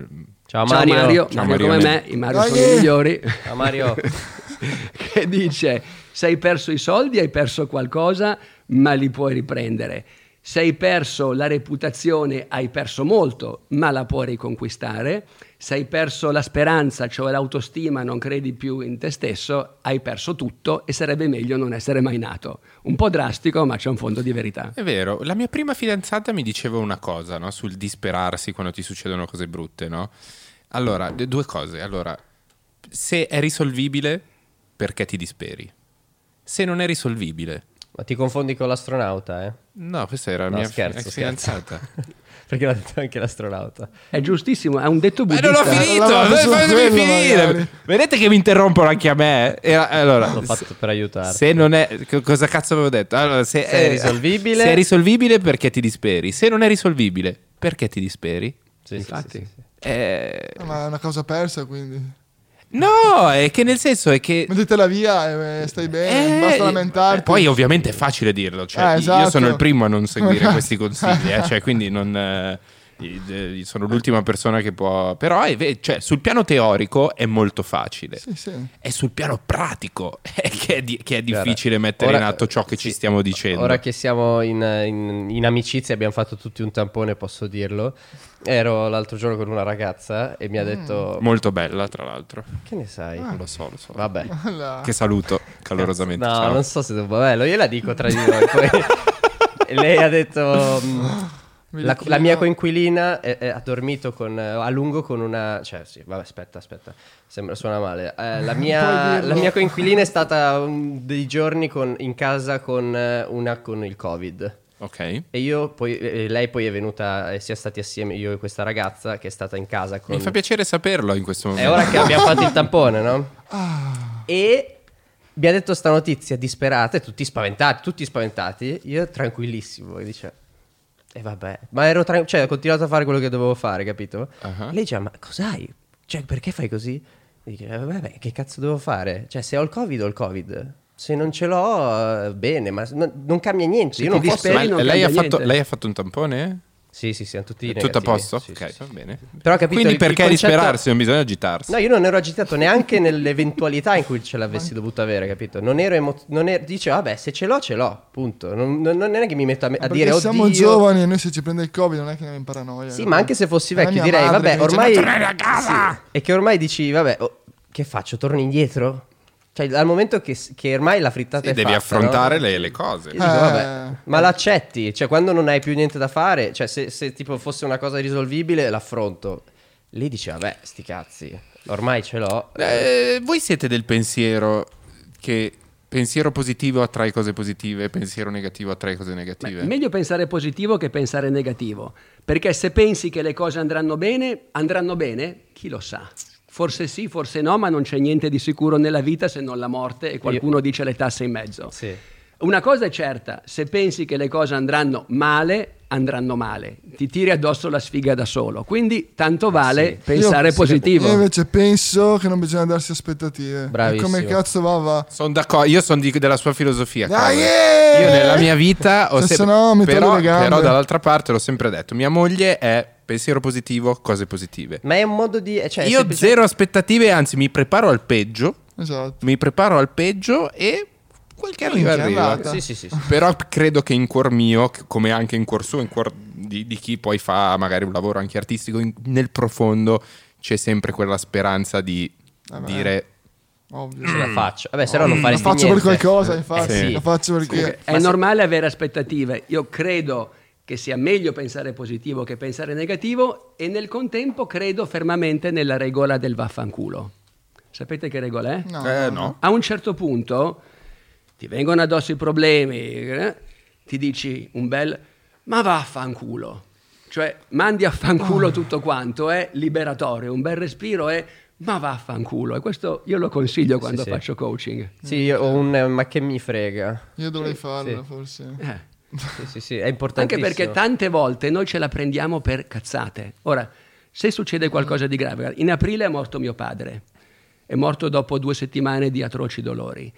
Ciao Ciao Mario. Mario, Ciao Mario Mario, come me- me, i Mario Dai. sono i migliori. Ciao Mario. che dice: Se hai perso i soldi, hai perso qualcosa, ma li puoi riprendere. Se hai perso la reputazione, hai perso molto, ma la puoi riconquistare. Se hai perso la speranza, cioè l'autostima, non credi più in te stesso, hai perso tutto e sarebbe meglio non essere mai nato. Un po' drastico, ma c'è un fondo di verità. È vero, la mia prima fidanzata mi diceva una cosa, no? Sul disperarsi quando ti succedono cose brutte, no? Allora, due cose. Allora, se è risolvibile, perché ti disperi? Se non è risolvibile, Ma ti confondi con l'astronauta, eh? no, questa era la No, mia scherzo, scherzo. fidanzata. Perché l'ha detto anche l'astronauta. È giustissimo, è un detto Ma buddista. non ho finito, Lavorato su fatemi quello, finire. magari. Vedete che mi interrompono anche a me? E, allora, L'ho fatto per aiutarti. Se non è. co- Cosa cazzo avevo detto? Allora, se, Se è risolvibile- Se è risolvibile, perché ti disperi? Se non è risolvibile, perché ti disperi? Sì, Infatti. sì, sì, sì. Eh, Eh, Ma è una cosa persa, quindi. No, è che nel senso è che. Mettitela via e stai bene, Eh, basta lamentarti. Poi ovviamente è facile dirlo, cioè, Eh, io esatto. sono il primo a non seguire questi consigli, eh, cioè, quindi non... sono l'ultima persona che può... Però è ve- cioè, sul piano teorico è molto facile. Sì, sì. È sul piano pratico che è, di- che è Guarda, difficile mettere ora- in atto ciò che ci stiamo dicendo. Ora che siamo in, in- in amicizia, abbiamo fatto tutti un tampone, posso dirlo. Ero l'altro giorno con una ragazza e mi ha detto: Molto bella, tra l'altro. Che ne sai? Lo so, lo so. Vabbè. La- Che saluto calorosamente. No, ciao. non so se devo. Vabbè, lo- io la dico tra di noi. poi- lei ha detto. La, la mia coinquilina è- è- ha dormito con, a lungo con una. Cioè, sì, vabbè, aspetta, aspetta. Sembra, suona male. Eh, la, mia, la mia coinquilina è stata un- dei giorni con- in casa con eh, una con il Covid. Ok. E io poi, lei poi è venuta, e siamo stati assieme io e questa ragazza che è stata in casa con... Mi fa piacere saperlo in questo È momento. ora che abbiamo fatto il tampone, no? Ah. E mi ha detto sta notizia disperata, e tutti spaventati, tutti spaventati. Io tranquillissimo, e dice... E vabbè, ma ero tranquillo, cioè ho continuato a fare quello che dovevo fare, capito? Ah. Lei dice, ma cos'hai? Cioè, perché fai così? Dici, eh, vabbè, che cazzo devo fare? Cioè, se ho il Covid, ho il Covid. Se non ce l'ho, eh, bene, ma no- non cambia niente. Io non posso... disperi, non lei, ha fatto, niente. lei ha fatto un tampone? Sì, sì, siamo tutti È tutto a negativi. posto? Sì, ok, sì, sì. va bene. Però capito Quindi il- il perché concetto- disperarsi? Non bisogna agitarsi. No, io non ero agitato neanche nell'eventualità in cui ce l'avessi dovuto avere, capito? Non ero emo- non ero- dicevo, vabbè, se ce l'ho, ce l'ho, punto. Non, non- non è che mi metto a, me- a dire, oddio... siamo giovani e noi se ci prende il covid non è che andiamo in paranoia. Sì, ma anche se fossi vecchio direi, madre vabbè, dice, ormai... "Ma tornare a casa!" Sì, E che ormai dici, vabbè, oh, che faccio? Torno indietro? Cioè, dal momento che, che ormai la frittata Sì, è devi fatta, affrontare no? le, le cose. Dico, Eh. vabbè, ma l'accetti, cioè quando non hai più niente da fare, cioè se, se tipo fosse una cosa risolvibile l'affronto. Lì dice, vabbè, sti cazzi, ormai ce l'ho. Eh, voi siete del pensiero che pensiero positivo attrae cose positive, pensiero negativo attrae cose negative? Beh, meglio pensare positivo che pensare negativo, perché se pensi che le cose andranno bene, andranno bene, chi lo sa. Forse sì, forse no, ma non c'è niente di sicuro nella vita se non la morte e qualcuno dice le tasse in mezzo. Sì. Una cosa è certa, se pensi che le cose andranno male, andranno male. Ti tiri addosso la sfiga da solo. Quindi tanto vale pensare Io- positivo. Io invece penso che non bisogna darsi aspettative. Bravissimo. E come cazzo va va. Sono d'accordo, io sono della sua filosofia. Cavolo. eh! Io nella mia vita ho Se sempre- no mi però, però dall'altra parte l'ho sempre detto, mia moglie è pensiero positivo, cose positive. Ma è un modo di... Cioè, io semplice- zero aspettative, anzi mi preparo al peggio, Esatto. mi preparo al peggio e quel che arriva arriva. Sì, sì, sì. sì. Però credo che in cuor mio, come anche in cuor suo, in cuor di, di chi poi fa magari un lavoro anche artistico, in- nel profondo c'è sempre quella speranza di Vabbè. dire Ovvio. Ce la faccio. Vabbè, se no non La faresti faccio niente. per qualcosa, infatti. Eh, sì. La faccio perché... È normale avere aspettative. Io credo che sia meglio pensare positivo che pensare negativo e nel contempo credo fermamente nella regola del vaffanculo. Sapete che regola è? No, eh, no. A un certo punto ti vengono addosso i problemi, eh, ti dici un bel ma vaffanculo. Cioè mandi a fanculo tutto quanto, è liberatorio, un bel respiro è ma vaffanculo. E questo io lo consiglio quando sì. faccio coaching. Sì, io ho un... eh, Ma che mi frega. Io dovrei farlo, Sì. forse. Eh. Sì, sì, sì, è Anche importantissimo. perché tante volte noi ce la prendiamo per cazzate. Ora, se succede qualcosa di grave, in aprile è morto mio padre, è morto dopo due settimane di atroci dolori.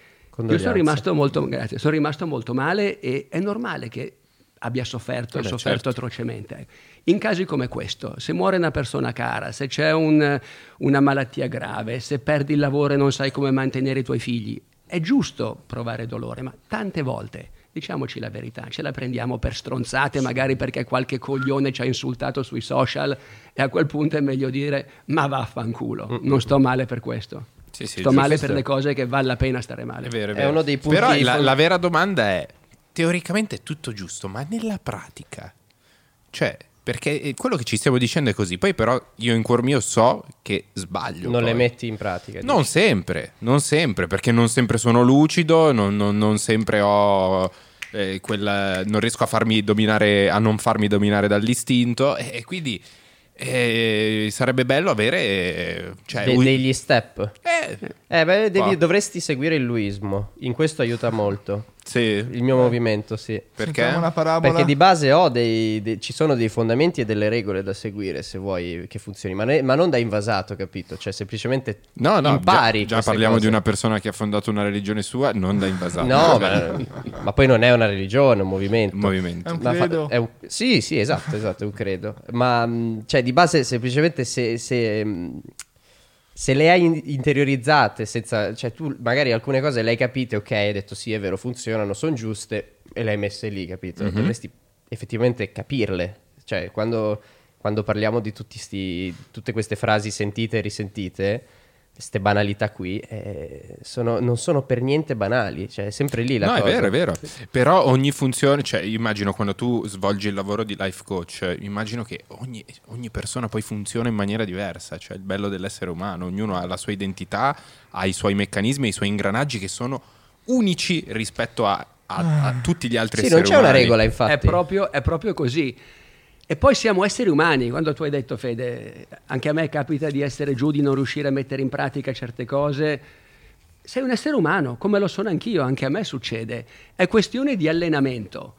Io sono rimasto molto, grazie, sono rimasto molto male e è normale che abbia sofferto e Vabbè, sofferto certo. atrocemente. In casi come questo, se muore una persona cara, se c'è un- una malattia grave, se perdi il lavoro e non sai come mantenere i tuoi figli, è giusto provare dolore, ma tante volte, diciamoci la verità, ce la prendiamo per stronzate, magari perché qualche coglione ci ha insultato sui social e a quel punto è meglio dire ma vaffanculo, non sto male per questo. Sì, sì, sto giusto. male per le cose che vale la pena stare male. È vero, è È vero. uno dei punti Però la, la vera domanda è: teoricamente è tutto giusto, ma nella pratica? Cioè, perché eh, quello che ci stiamo dicendo è così, poi però io in cuor mio so che sbaglio. Non le poi. metti in pratica. Non sempre, non sempre, perché non sempre sono lucido, non, non- non sempre ho. eh, quella- non riesco a farmi dominare, a non farmi dominare dall'istinto, e, e quindi eh, sarebbe bello avere. cioè, De- degli step. eh, Eh, beh, devi- dovresti seguire il luismo. In questo aiuta molto. Sì, Il mio movimento, sì. perché? Sentiamo una parabola. Perché di base ho dei, dei- ci sono dei fondamenti e delle regole da seguire se vuoi che funzioni, ma, ne- ma non da invasato, capito? Cioè semplicemente No, no, impari. già, già parliamo cose. di una persona che ha fondato una religione sua, non da invasato. No, Cioè, ma, ma poi non è una religione, è un movimento. un movimento. È un Ma fa- credo. è un- sì, sì, esatto, esatto, è un credo. Ma cioè, di base, semplicemente se, se, se le hai in- interiorizzate, senza, cioè tu magari alcune cose le hai capite, ok, hai detto sì, è vero, funzionano, sono giuste, e le hai messe lì, capito? Mhm. Dovresti effettivamente capirle. Cioè, quando, quando parliamo di tutti sti, tutte queste frasi sentite e risentite, queste banalità qui, eh, sono- non sono per niente banali, cioè è sempre lì la No, è cosa. vero, è vero. Però ogni funzione, cioè immagino quando tu svolgi il lavoro di life coach, immagino che ogni, ogni persona poi funziona in maniera diversa, cioè il bello dell'essere umano, ognuno ha la sua identità, ha i suoi meccanismi, i suoi ingranaggi che sono unici rispetto a, a- a tutti gli altri Sì, esseri non c'è una umani. regola, infatti. È proprio, è proprio così. E poi siamo esseri umani, quando tu hai detto Fede, anche a me capita di essere giù, di non riuscire a mettere in pratica certe cose. Sei un essere umano, come lo sono anch'io, anche a me succede. È questione di allenamento.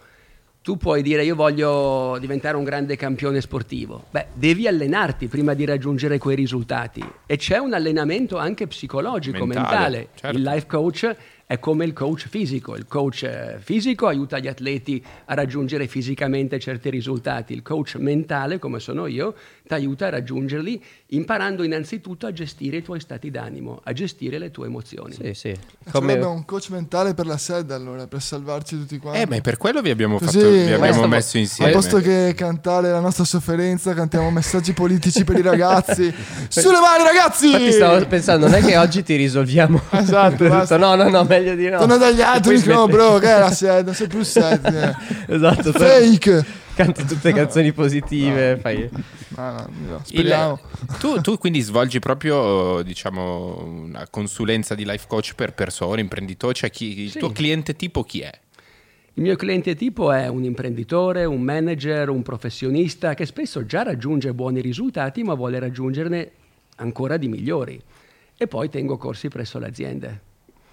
tu puoi dire io voglio diventare un grande campione sportivo. Beh, devi allenarti prima di raggiungere quei risultati e c'è un allenamento anche psicologico, Mentale, mentale. certo. Il life coach è come il coach fisico. Il coach eh, fisico aiuta gli atleti a raggiungere fisicamente certi risultati. Il coach mentale, come sono io, ti aiuta a raggiungerli imparando innanzitutto a gestire i tuoi stati d'animo, a gestire le tue emozioni. Sì, sì. Come... Come... un coach mentale per la SED allora, per salvarci tutti quanti. Eh, ma è per quello vi abbiamo, Così- fatto, vi abbiamo messo Al insieme. posto che cantare la nostra sofferenza, cantiamo messaggi politici per i ragazzi. Sulle mani, ragazzi! Infatti stavo pensando, non è che oggi ti risolviamo Esatto. No, no, no, meglio di no. Altri, E dicono, bro, che è la SED? Non sei più SED. eh. Esatto, Fake! canti tutte canzoni positive, fai... Ma no, no, Il- speriamo. tu, tu quindi svolgi proprio diciamo una consulenza di life coach per persone, imprenditori, cioè chi, il Sì. tuo cliente tipo chi è? Il mio cliente tipo è un imprenditore, un manager, un professionista che spesso già raggiunge buoni risultati ma vuole raggiungerne ancora di migliori. E poi tengo corsi presso le aziende.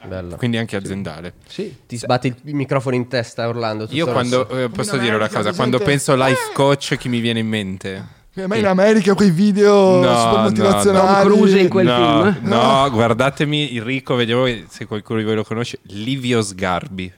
Bello. Quindi anche aziendale. Sì. Ti sbatti il microfono in testa Orlando. tutto Io quando rosso. eh, posso dire una cosa, quando penso life coach chi mi viene in mente? Eh, Ma in America quei video No, super no, motivazionali. Tom Cruise in quel no, film? no, guardatemi Enrico, vediamo se qualcuno di voi lo conosce, Livio Sgarbi.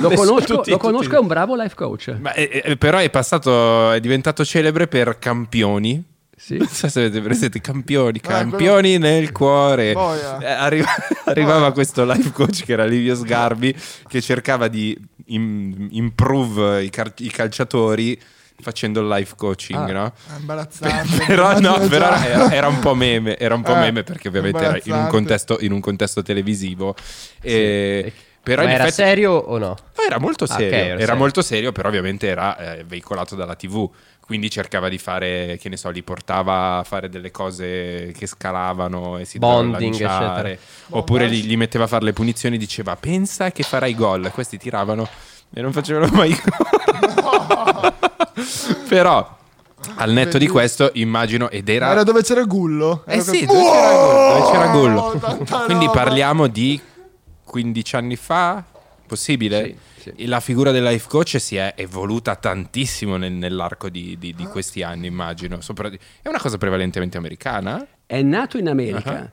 Lo conosco, tutti- lo conosco, tutti- è un bravo life coach. Ma, eh, eh, però è passato, è diventato celebre per campioni. Sì. Non so se avete presente campioni, quello- campioni nel cuore. Boia. Eh, arriva- arrivava questo life coach che era Livio Sgarbi che cercava di im- improve i, car- i calciatori facendo il life coaching, Ah. no? Imbarazzante. però no, però era, era un po' meme, era un po' Eh, meme perché ovviamente era in un contesto, in un contesto televisivo. E- Però Ma in era effetti- serio o no? No, era molto Ah, ok, serio, era era, serio. molto serio, però ovviamente era eh, veicolato dalla TV, quindi cercava di fare, che ne so, li portava a fare delle cose che scalavano e si dovevano Bonding, lanciare, eccetera. oppure gli, gli metteva a fare le punizioni, diceva pensa che farai gol, questi tiravano e non facevano mai gol. però al netto di questo immagino ed era... Era dove c'era Gullo? Eh sì, dove c'era Gullo, dove c'era Gullo. Quindi parliamo di 15 anni fa, possibile? Sì, sì. La figura del life coach si è evoluta tantissimo nel- nell'arco di, di- di questi anni, immagino. Sopra- è una cosa prevalentemente americana? È nato in America. Ah.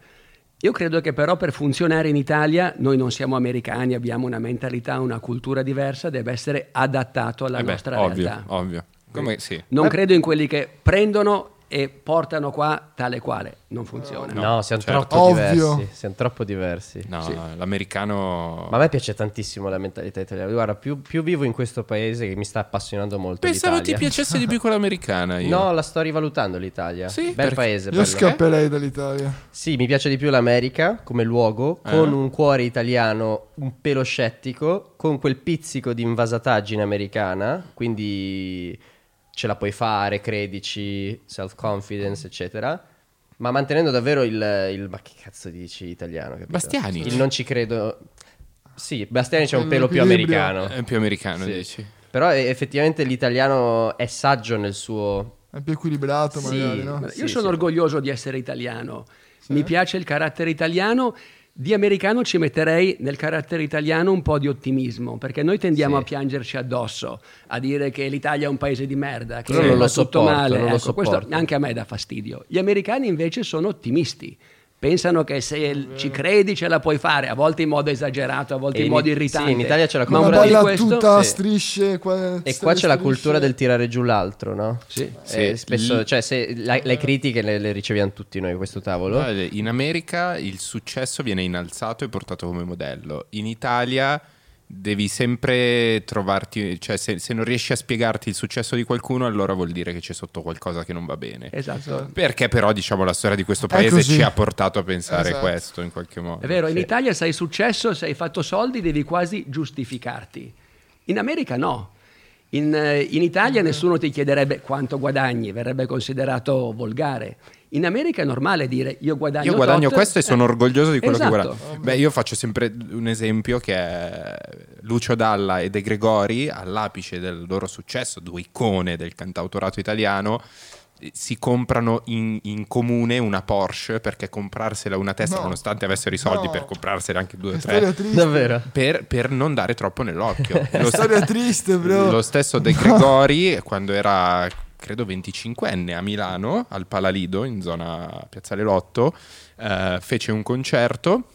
Io credo che però per funzionare in Italia, noi non siamo americani, abbiamo una mentalità, una cultura diversa, deve essere adattato alla Eh beh, nostra ovvio, realtà. ovvio. Come, sì. Non credo in quelli che prendono e portano qua tale quale. Non funziona. No, siamo certo. troppo Ovvio. diversi. Siamo troppo diversi. No, Sì. l'americano... Ma a me piace tantissimo la mentalità italiana. Guarda, più, più vivo in questo paese che mi sta appassionando molto. Pensavo ti l'Italia. piacesse di più quella americana io. No, la sto rivalutando l'Italia. Sì? Bel Perché? paese. Io bello. scapperei dall'Italia. Sì, mi piace di più l'America come luogo, Eh. con un cuore italiano un pelo scettico, con quel pizzico di invasataggine americana, quindi ce la puoi fare, credici, self-confidence, eccetera. Ma mantenendo davvero il, il- ma che cazzo dici italiano? capito? Bastiani. Il non ci credo. Sì, Bastiani c'è un Quello pelo più americano. È più americano, Sì. dici? Però eh, effettivamente l'italiano è saggio nel suo... È più equilibrato Sì. magari, no? Io Sì, sono sì. orgoglioso di essere italiano, mi piace il carattere italiano. Di americano ci metterei nel carattere italiano un po' di ottimismo, perché noi tendiamo Sì. a piangerci addosso, a dire che l'Italia è un paese di merda, che Io non lo tutto sopporto, male. non Ecco, questo anche a me dà fastidio. Gli americani invece sono ottimisti. Pensano che se ci credi ce la puoi fare, a volte in modo esagerato, a volte E in modo sì, irritante. in Italia c'è la Ma un Una po' di balla questo- tutta a sì. strisce. qua- E qua c'è la cultura del tirare giù l'altro, no? Sì. Eh, Sì. spesso, Lì- cioè, se la- le critiche le, le riceviamo tutti noi a questo tavolo. In America il successo viene innalzato e portato come modello. In Italia devi sempre trovarti, cioè se, se non riesci a spiegarti il successo di qualcuno, allora vuol dire che c'è sotto qualcosa che non va bene. Esatto. Perché però diciamo la storia di questo È paese ci ha portato a pensare Esatto. questo in qualche modo. È vero, in Sì. Italia se hai successo, se hai fatto soldi, devi quasi giustificarti. In America no. In, eh, in Italia nessuno ti chiederebbe quanto guadagni, verrebbe considerato volgare. In America è normale dire io guadagno Io guadagno tot, questo e sono eh, orgoglioso di quello esatto. che guadagno. Beh, io faccio sempre un esempio che è Lucio Dalla e De Gregori all'apice del loro successo, due icone del cantautorato italiano. si comprano in, in comune una Porsche perché comprarsela una testa No. nonostante avessero i soldi No. per comprarsela anche due o tre. Davvero? per, per non dare troppo nell'occhio. Lo, storia triste, bro. lo stesso De Gregori, quando era credo 25enne a Milano, al Palalido, in zona Piazzale Lotto, eh, fece un concerto.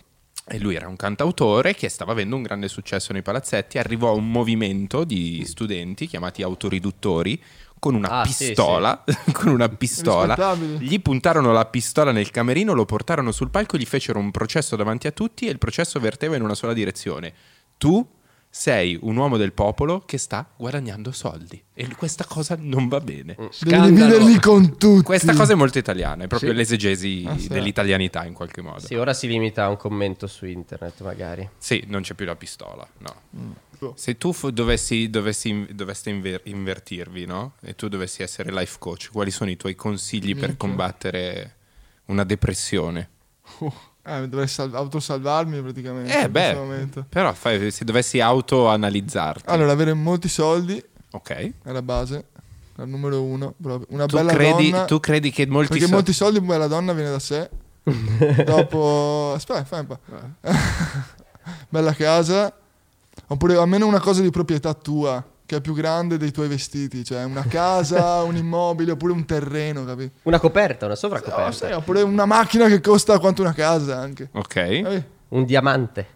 E lui era un cantautore che stava avendo un grande successo nei palazzetti. Arrivò un movimento di studenti chiamati autoriduttori con una Ah, sì, pistola. con una pistola. Gli puntarono la pistola nel camerino, lo portarono sul palco, gli fecero un processo davanti a tutti e il processo verteva in una sola direzione. Tu sei un uomo del popolo che sta guadagnando soldi e questa cosa non va bene. Devi Scandalo. dividerli con tutti. Questa cosa è molto italiana, è proprio Sì. l'esegesi Ah, sì. dell'italianità in qualche modo. Sì, ora si limita a un commento su internet, magari. Sì, non c'è più la pistola, no. Boh. Se tu fu- dovessi, dovessi doveste inver- invertirvi, no? E tu dovessi essere life coach, quali sono i tuoi consigli per Minchia. combattere una depressione? Uh, eh, dovrei sal- autosalvarmi praticamente. Eh beh, momento. però fai- se dovessi autoanalizzarti, Allora, avere molti soldi ok? è la base. Il numero uno. proprio. Una Tu bella credi, donna. tu credi che molti perché so- molti soldi, poi la donna viene da sé. Dopo, aspetta, fai un po'. Bella casa. Oppure almeno una cosa di proprietà tua, che è più grande dei tuoi vestiti. Cioè una casa, un immobile, oppure un terreno, capito? Una coperta, una Oh, sovracoperta. sai, oppure una macchina che costa quanto una casa anche. Ok. Eh, Un diamante.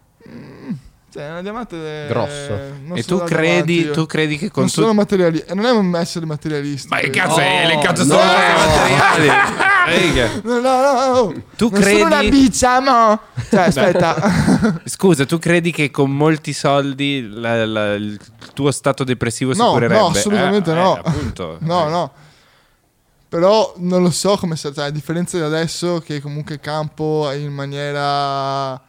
Cioè, una diamante Grosso. non E sono tu credi, tu credi che con non tu... sono materialista. Non è un essere materialista. Ma che quello. cazzo hai elencato no. solo i materiali? No, no, no. Tu non credi- sono una biccia, mo. Cioè, aspetta. Scusa, tu credi che con molti soldi la- la- il tuo stato depressivo si No, curerebbe? no, assolutamente Eh, no. eh, appunto. No, Eh. no. Però non lo so come sia, cioè, a differenza di adesso che comunque campo in maniera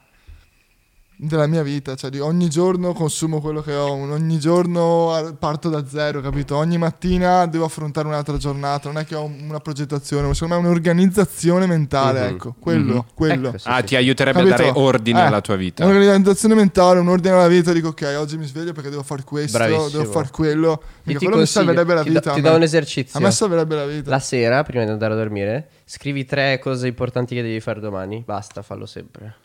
della mia vita, cioè di ogni giorno consumo quello che ho, ogni giorno parto da zero, capito? Ogni mattina devo affrontare un'altra giornata, non è che ho una progettazione, secondo me è un'organizzazione mentale, Mhm. ecco, quello, quello. Ecco, sì, Ah, sì. ti aiuterebbe Capito? a dare ordine Eh, alla tua vita. Un'organizzazione mentale, un ordine alla vita, dico ok, oggi mi sveglio perché devo fare questo, Bravissimo. devo fare quello. Mica, ti quello mi salverebbe la ti vita. do- a ti do un esercizio. A me salverebbe la vita. La sera, prima di andare a dormire, scrivi tre cose importanti che devi fare domani. Basta, fallo sempre.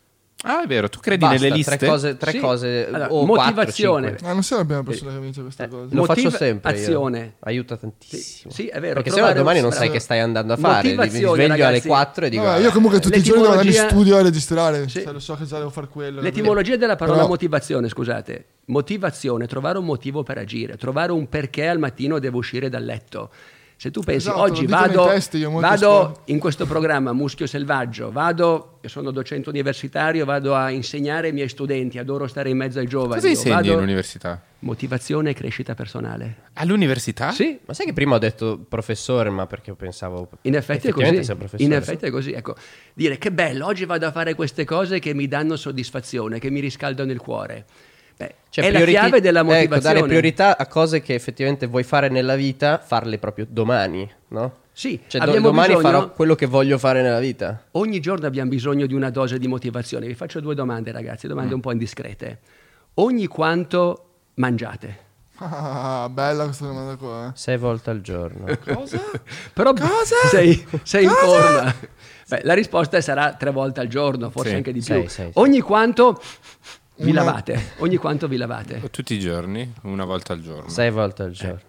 Ah, è vero, tu credi Basta, nelle liste? Tre cose, tre Sì. cose Allora, o motivazione. quattro. Ma non sei la prima persona che mi dice questa Eh, cosa. lo faccio sempre. io. azione. Aiuta tantissimo. Sì, sì, è vero, Perché se no domani non sai che stai andando a fare. Mi sveglio alle ragazzi. 4 e dico. No, "Ah, io comunque tutti i giorni devo andare in studio a registrare. Sì. Cioè, lo so che già devo fare quello. L'etimologia della parola Però- motivazione, scusate. Motivazione, trovare un motivo per agire, trovare un perché al mattino devo uscire dal letto. Se tu pensi Esatto, oggi vado, testi vado in questo programma Muschio Selvaggio, vado, io sono docente universitario, vado a insegnare ai miei studenti, adoro stare in mezzo ai giovani. Cosa insegni vado- all'università? Motivazione e crescita personale. All'università? Sì, Ma sai che prima ho detto professore, ma perché pensavo. In effetti è così. In effetti è così. Ecco, dire che bello, oggi vado a fare queste cose che mi danno soddisfazione, che mi riscaldano il cuore. Beh, Cioè, è prioriti- la chiave della ecco, motivazione. dare priorità a cose che effettivamente vuoi fare nella vita, farle proprio domani, no? Sì, Cioè, do- domani bisogno- farò quello che voglio fare nella vita. Ogni giorno abbiamo bisogno di una dose di motivazione. Vi faccio due domande, ragazzi, Mm. domande un po' indiscrete. Ogni quanto mangiate? Ah, bella questa domanda qua. eh. Sei volte al giorno. Però sei, sei in forma. Beh, la risposta sarà tre volte al giorno, forse Sì. anche di Sei, più. sei, sì. Ogni quanto vi Una- lavate? Ogni quanto vi lavate? Tutti i giorni, una volta al giorno. Sei volte al giorno.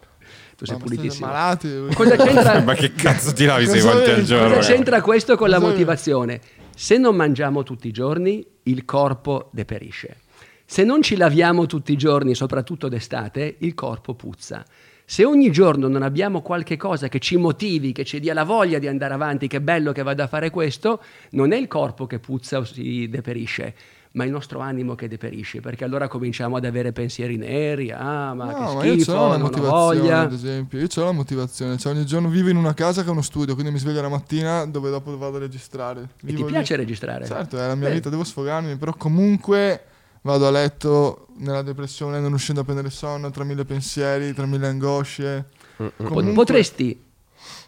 Tu sei Ma pulitissimo. malati. Cosa c'entra? Ma che cazzo ti lavi sei volte al giorno? Cosa c'entra questo con la motivazione? Se non mangiamo tutti i giorni, il corpo deperisce. Se non ci laviamo tutti i giorni, soprattutto d'estate, il corpo puzza. Se ogni giorno non abbiamo qualche cosa che ci motivi, che ci dia la voglia di andare avanti, che bello che vada a fare questo, non è il corpo che puzza o si deperisce, ma il nostro animo che deperisce, perché allora cominciamo ad avere pensieri neri, ah ma No, che ma io schifo, ce l'ho una non ho motivazione, voglia. ad esempio. Io l'ho la motivazione. Cioè, ogni giorno vivo in una casa che è uno studio, quindi mi sveglio la mattina dove dopo vado a registrare. E Vivo ti lì. piace registrare? Certo, è la mia Beh. vita, devo sfogarmi, però comunque vado a letto nella depressione, non riuscendo a prendere sonno, tra mille pensieri, tra mille angosce. Po- Comunque- Potresti,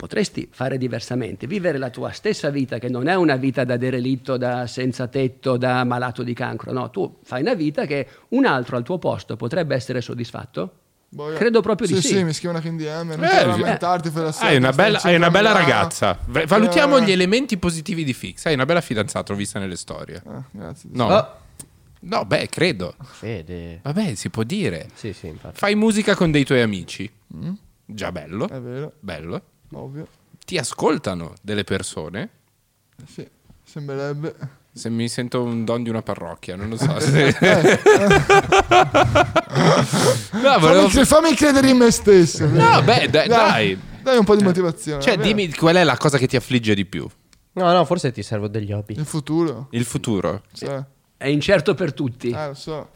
potresti fare diversamente, vivere la tua stessa vita, che non è una vita da derelitto, da senza tetto, da malato di cancro. No, tu fai una vita che un altro al tuo posto potrebbe essere soddisfatto. Boia. Credo proprio di sì. sì. Sì, mi scrivono anche in DM. Non Eh, devi eh. lamentarti per la Hai sera, una stai bella, hai una bella ragazza. V- Valutiamo Eh. gli elementi positivi di Fix. Hai una bella fidanzata, l'ho vista nelle storie. Ah, grazie. No, Oh, no, beh, credo. Fede. Vabbè, si può dire. Sì, sì, infatti. Fai musica con dei tuoi amici. Già bello. È vero, Bello. Ovvio. Ti ascoltano delle persone. Eh, Sì, sembrerebbe. Se mi sento un don di una parrocchia, non lo so. se- no, volevo- Fammi, fammi credere in me stesso. No, beh, dai, dai. Dai un po' di motivazione. Cioè, dimmi qual è la cosa che ti affligge di più. No, no, forse ti servo degli hobby. Il futuro. Il futuro. Cioè, È incerto per tutti. eh, lo so.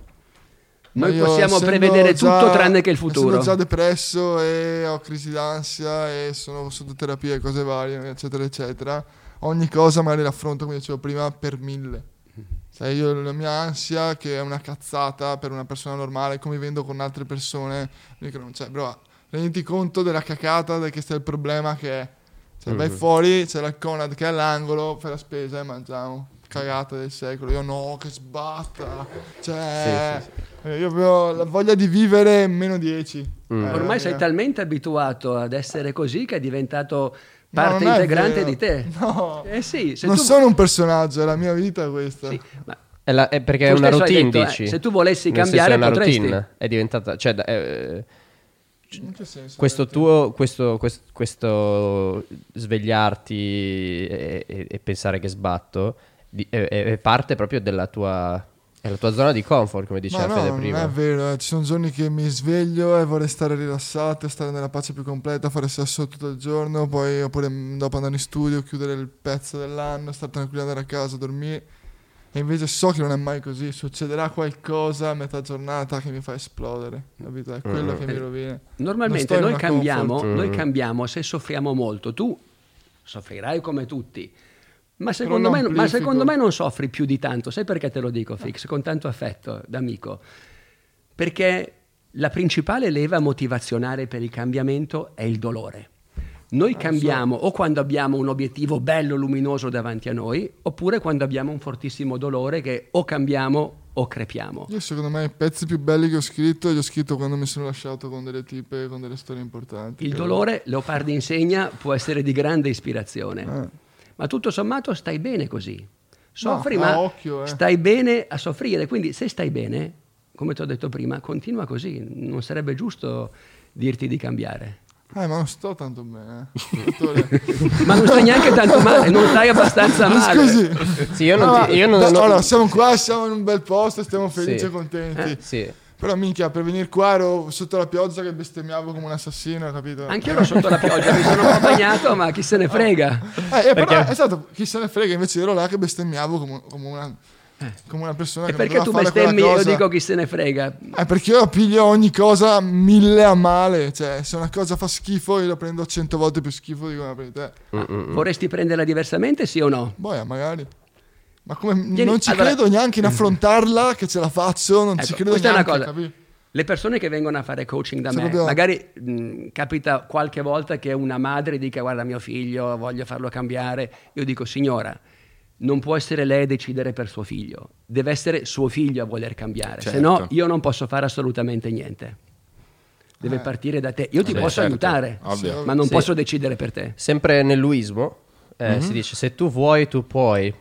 Noi io, possiamo prevedere già- tutto tranne che il futuro. Sono già depresso e ho crisi d'ansia e sono sotto terapia e cose varie, eccetera, eccetera. Ogni cosa magari l'affronto, come dicevo prima, per mille. Cioè io la mia ansia, che è una cazzata per una persona normale, convivendo con altre persone, dico non c'è, bro, renditi conto della cacata, del che sta il problema che è. Cioè vai fuori, c'è la Conad che è all'angolo, fai la spesa e mangiamo. Cagata del secolo. Io no, che sbatta. Cioè, eh, io avevo la voglia di vivere meno 10. Mm. Eh, Ormai sei eh. talmente abituato ad essere così che è diventato No, parte non è integrante vero. di te. No. Eh sì, se non tu... sono un personaggio, è la mia vita questa. sì, ma È, la- è perché è Tu una stesso hai routine, detto, eh, dici? se tu volessi Nel cambiare, è una potresti. routine. È diventata... Cioè, eh, In che senso? questo tuo... Questo, questo, questo svegliarti e, e- e pensare che sbatto di- è, è- è parte proprio della tua... È la tua zona di comfort, come Ma diceva no, Fede non prima. è vero, eh. ci sono giorni che mi sveglio e vorrei stare rilassato, stare nella pace più completa, fare sesso tutto il giorno, poi oppure mm, dopo andare in studio, chiudere il pezzo dell'anno, stare tranquillo, andare a casa, dormire. E invece so che non è mai così, succederà qualcosa a metà giornata che mi fa esplodere, capito? È quello Mm. che mi rovina. Non Normalmente noi cambiamo, noi cambiamo se soffriamo molto. Tu soffrirai come tutti. Ma secondo, me, ma secondo me non soffri più di tanto. Sai perché te lo dico, Fix? Con tanto affetto, d'amico. Perché la principale leva motivazionale per il cambiamento è il dolore. Noi cambiamo o quando abbiamo un obiettivo bello, luminoso davanti a noi, oppure quando abbiamo un fortissimo dolore che o cambiamo o crepiamo. Io secondo me i pezzi più belli che ho scritto li ho scritto quando mi sono lasciato con delle tipe, con delle storie importanti. Il dolore, Leopardi insegna, può essere di grande ispirazione. Eh. Ma tutto sommato stai bene così. Soffri, No, ma occhio, eh. stai bene a soffrire. Quindi se stai bene, come ti ho detto prima, continua così. Non sarebbe giusto dirti di cambiare. Eh, ma non sto tanto bene. eh. Ma non stai neanche tanto male, non stai abbastanza Ma male. scusi. Sì, io non, No, ti- io non, da- non- allora, siamo qua, siamo in un bel posto, stiamo felici Sì. e contenti. Sì. Però minchia, per venire qua ero sotto la pioggia che bestemmiavo come un assassino, capito? Anche io ero sotto la pioggia, mi sono bagnato, ma chi se ne frega. Eh, eh, però, Perché- esatto, chi se ne frega, invece ero là che bestemmiavo come, come una, come una persona E che perché tu bestemmi e io dico chi se ne frega? Eh, perché io piglio ogni cosa mille a male. Cioè, se una cosa fa schifo, io la prendo cento volte più schifo di come la prendi te. Vorresti prenderla diversamente, sì o no? Boia, magari. Ma come Vieni, non ci allora- credo neanche in affrontarla, che ce la faccio, non ci Ecco, credo questa è una neanche, cosa. capì? Le persone che vengono a fare coaching da Se me, proprio- magari mh, capita qualche volta che una madre dica guarda mio figlio, voglio farlo cambiare. Io dico signora, non può essere lei a decidere per suo figlio, deve essere suo figlio a voler cambiare, se Certo. no io non posso fare assolutamente niente. Deve Eh. partire da te. Io ti Sì, posso certo, aiutare, ovvio. ma non Sì. posso decidere per te. Sempre nel luismo Mhm. eh, si dice se tu vuoi tu puoi.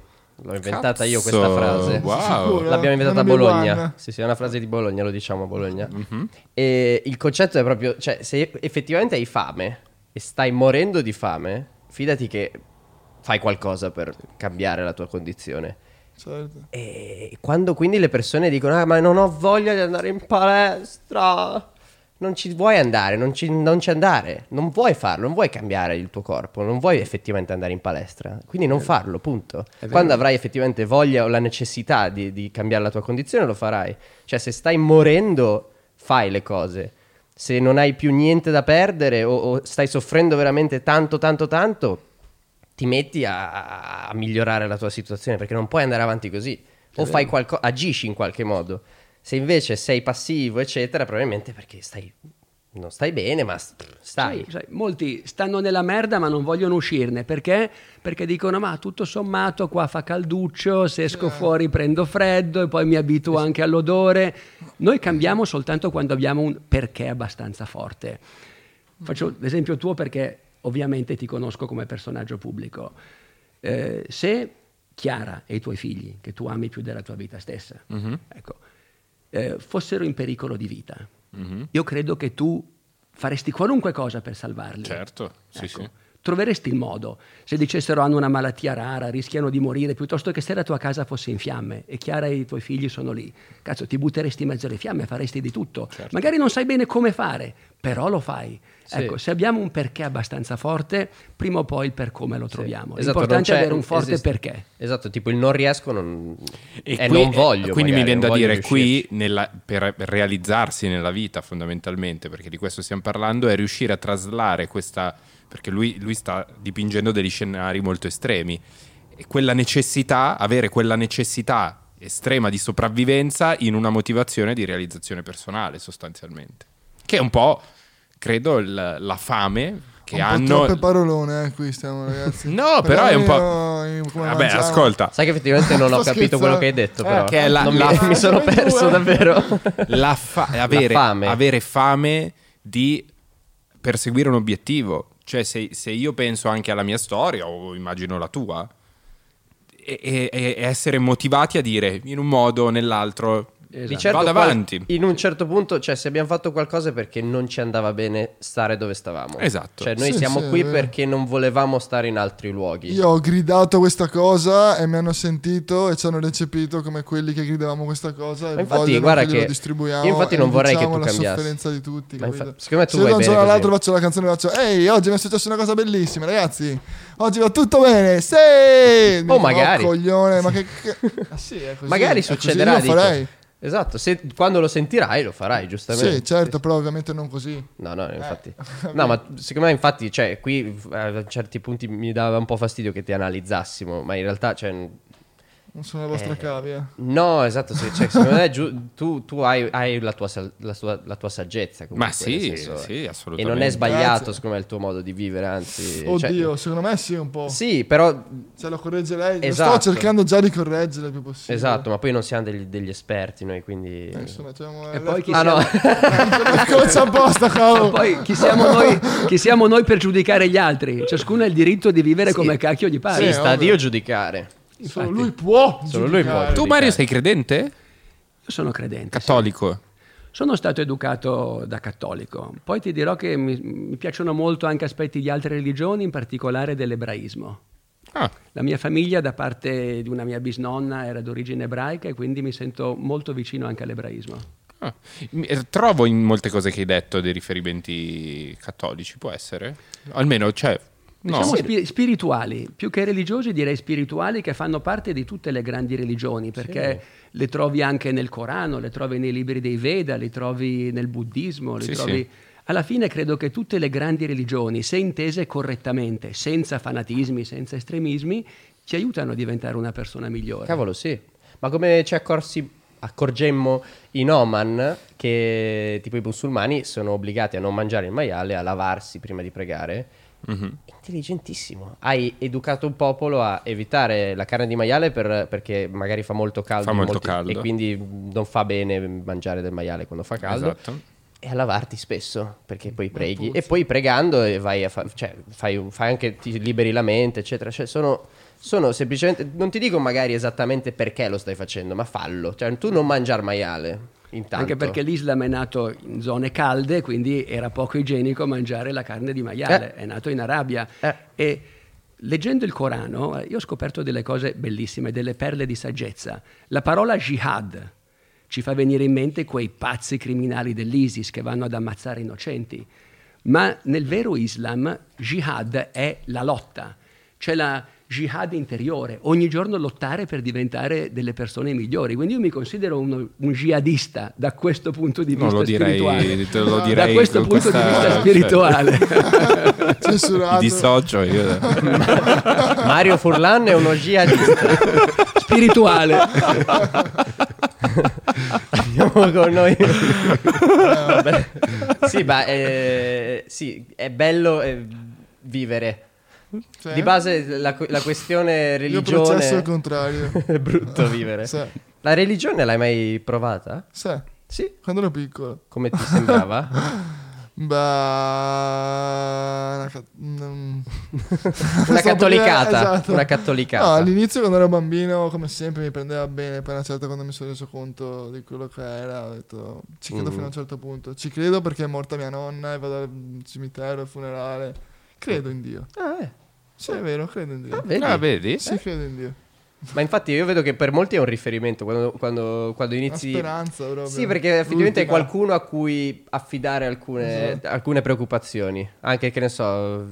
L'ho inventata io questa Cazzo, frase. wow. Sicuro? L'abbiamo inventata a Bologna. Sì, sì, è una frase di Bologna, lo diciamo a Bologna. Mhm. E il concetto è proprio, cioè, se effettivamente hai fame e stai morendo di fame, fidati che fai qualcosa per cambiare la tua condizione. Certo. E quando quindi le persone dicono, ah, ma non ho voglia di andare in palestra, non ci vuoi andare, non ci, non ci andare, non vuoi farlo, non vuoi cambiare il tuo corpo, non vuoi effettivamente andare in palestra, quindi non farlo, punto. Quando avrai effettivamente voglia o la necessità di, di cambiare la tua condizione, lo farai. Cioè, se stai morendo, fai le cose. Se non hai più niente da perdere o, o stai soffrendo veramente tanto, tanto, tanto, ti metti a, a migliorare la tua situazione perché non puoi andare avanti così. O fai qualcosa, agisci in qualche modo. Se invece sei passivo, eccetera, probabilmente perché stai non stai bene, ma stai. Sì, sai, molti stanno nella merda ma non vogliono uscirne perché? Perché dicono ma tutto sommato qua fa calduccio, se esco fuori prendo freddo e poi mi abituo anche all'odore. Noi cambiamo soltanto quando abbiamo un perché abbastanza forte. Faccio l'esempio tuo perché ovviamente ti conosco come personaggio pubblico. Eh, se Chiara e i tuoi figli, che tu ami più della tua vita stessa, ecco, eh, fossero in pericolo di vita, io credo che tu faresti qualunque cosa per salvarli. Certo, sì, Ecco, sì. Troveresti il modo. Se dicessero hanno una malattia rara, rischiano di morire, piuttosto che se la tua casa fosse in fiamme e Chiara e i tuoi figli sono lì, cazzo, ti butteresti in mezzo alle fiamme, faresti di tutto. Certo. Magari non sai bene come fare, però lo fai. Sì. Ecco, se abbiamo un perché abbastanza forte, prima o poi il per come lo troviamo. Esatto, L'importante è avere un forte esiste- perché. Esatto, tipo il non riesco non... E eh, qui- non voglio. Quindi magari, mi viene da dire qui, nella- per realizzarsi nella vita fondamentalmente, perché di questo stiamo parlando, è riuscire a traslare questa, perché lui, lui sta dipingendo degli scenari molto estremi, e quella necessità, avere quella necessità estrema di sopravvivenza in una motivazione di realizzazione personale sostanzialmente. Che è un po', credo, il- la fame che un po' hanno... troppe parolone, eh, qui stiamo ragazzi. No, però è un po'... Vabbè, mangiamo. ascolta, Sai che effettivamente non ho capito quello che hai detto, scherzando. però. che è la- Non mi- la- mi sono perso davvero. la fa- avere, fame. avere fame di perseguire un obiettivo. Cioè, se, se io penso anche alla mia storia, o immagino la tua, e, e- e essere motivati a dire in un modo o nell'altro, Esatto. Di certo vado qual- avanti. in un certo punto, cioè, se abbiamo fatto qualcosa è perché non ci andava bene stare dove stavamo. Esatto. Cioè, noi Sì, siamo sì, qui perché non volevamo stare in altri luoghi. Io ho gridato questa cosa e mi hanno sentito e ci hanno recepito come quelli che gridavamo questa cosa e Ma infatti, guarda che, distribuiamo io infatti non vorrei che diciamo tu la cambiassi. sofferenza di tutti, Ma infa- secondo me tu Se io da un all'altro faccio la canzone e faccio ehi, oggi mi è successo una cosa bellissima, ragazzi. Oggi va tutto bene. Sì! Oh, dico, magari. coglione, ma che. Ah, sì, è così, Magari succederà. Io lo dico. Esatto, se- quando lo sentirai lo farai, giustamente. Sì, certo, però ovviamente non così. No, no, infatti. No, ma secondo me, infatti, cioè, qui eh, a certi punti mi dava un po' fastidio che ti analizzassimo, ma in realtà, cioè, Non sono la vostra Eh. cavia. no, esatto, sì, cioè, secondo me giu- tu, tu hai, hai la, tua, sal- la, tua, la tua saggezza. Comunque, Ma sì, senso- sì, E assolutamente. non è sbagliato, Grazie. secondo me, il tuo modo di vivere, anzi... Oddio, cioè- secondo me sì, un po'. sì, però... Se lo corregge lei, lo Esatto. sto cercando già di correggere il più possibile. Esatto, ma poi non siamo degli, degli esperti noi, quindi... Eh, Insomma, facciamo E poi chi Ah no, siamo, apposta, cavolo. poi chi siamo noi, chi siamo noi per giudicare gli altri? Ciascuno ha il diritto di vivere come cacchio gli pare. sì, Sì, sta a. Dio giudicare. Solo lui può. Solo lui può. Tu Mario sei credente? Io sono credente. sì. Cattolico? Sono stato educato da cattolico. Poi ti dirò che mi, mi piacciono molto anche aspetti di altre religioni, in particolare dell'ebraismo. Ah, La mia famiglia, da parte di una mia bisnonna, era d'origine ebraica e quindi mi sento molto vicino anche all'ebraismo. ah. Eh, Trovo in molte cose che hai detto dei riferimenti cattolici, può essere? Almeno, cioè... No. Diciamo spi- spirituali, più che religiosi direi spirituali che fanno parte di tutte le grandi religioni, perché le trovi anche nel Corano, le trovi nei libri dei Veda, le trovi nel buddismo, le Sì, trovi... sì. Alla fine credo che tutte le grandi religioni, se intese correttamente, senza fanatismi, senza estremismi, ci aiutano a diventare una persona migliore. Cavolo, sì. Ma come ci accorsi, accorgemmo in Oman che tipo i musulmani sono obbligati a non mangiare il maiale, a lavarsi prima di pregare? Mhm. Intelligentissimo. Hai educato un popolo a evitare la carne di maiale per- perché magari fa molto caldo, Fa molto molti- caldo. e quindi non fa bene mangiare del maiale quando fa caldo. Esatto. E a lavarti spesso perché poi preghi e poi pregando e vai a fa- cioè, fai, fai anche ti liberi la mente, eccetera. Cioè, sono, sono semplicemente non ti dico magari esattamente perché lo stai facendo, ma fallo. Cioè, tu non mangiare maiale intanto. Anche perché l'Islam è nato in zone calde, quindi era poco igienico mangiare la carne di maiale. È nato in Arabia. Eh. E leggendo il Corano, eh, io ho scoperto delle cose bellissime, delle perle di saggezza. La parola jihad ci fa venire in mente quei pazzi criminali dell'ISIS che vanno ad ammazzare innocenti. Ma nel vero Islam, jihad è la lotta. C'è la jihad interiore, ogni giorno lottare per diventare delle persone migliori. Quindi io mi considero uno- un jihadista da questo punto di vista lo direi- spirituale. te lo da direi questo con punto questa- di vista cioè- spirituale. Censurato. Dissocio io. Mario Furlan è uno jihadista. spirituale. Abbiamo con noi. Sì, ma eh, sì, è bello eh, vivere. Sì. Di base la, la questione Io religione processo al contrario. è brutto vivere. Sì. La religione l'hai mai provata? Sì, Sì. quando ero piccolo. Come ti sembrava? Beh, una, mm. Cattolicata, esatto. una cattolicata. No, all'inizio quando ero bambino, come sempre, mi prendeva bene. Poi una certa quando mi sono reso conto di quello che era, ho detto ci credo Mm. fino a un certo punto. Ci credo perché è morta mia nonna e vado al cimitero, al funerale. Credo in Dio. Ah, eh. Sì, è vero, credo in Dio. Ah, vedi? Ah, vedi? Sì, credo in Dio. Ma infatti io vedo che per molti è un riferimento quando, quando, quando Una inizi... speranza proprio. Sì, perché effettivamente è qualcuno a cui affidare alcune, Esatto. alcune preoccupazioni. Anche che ne so,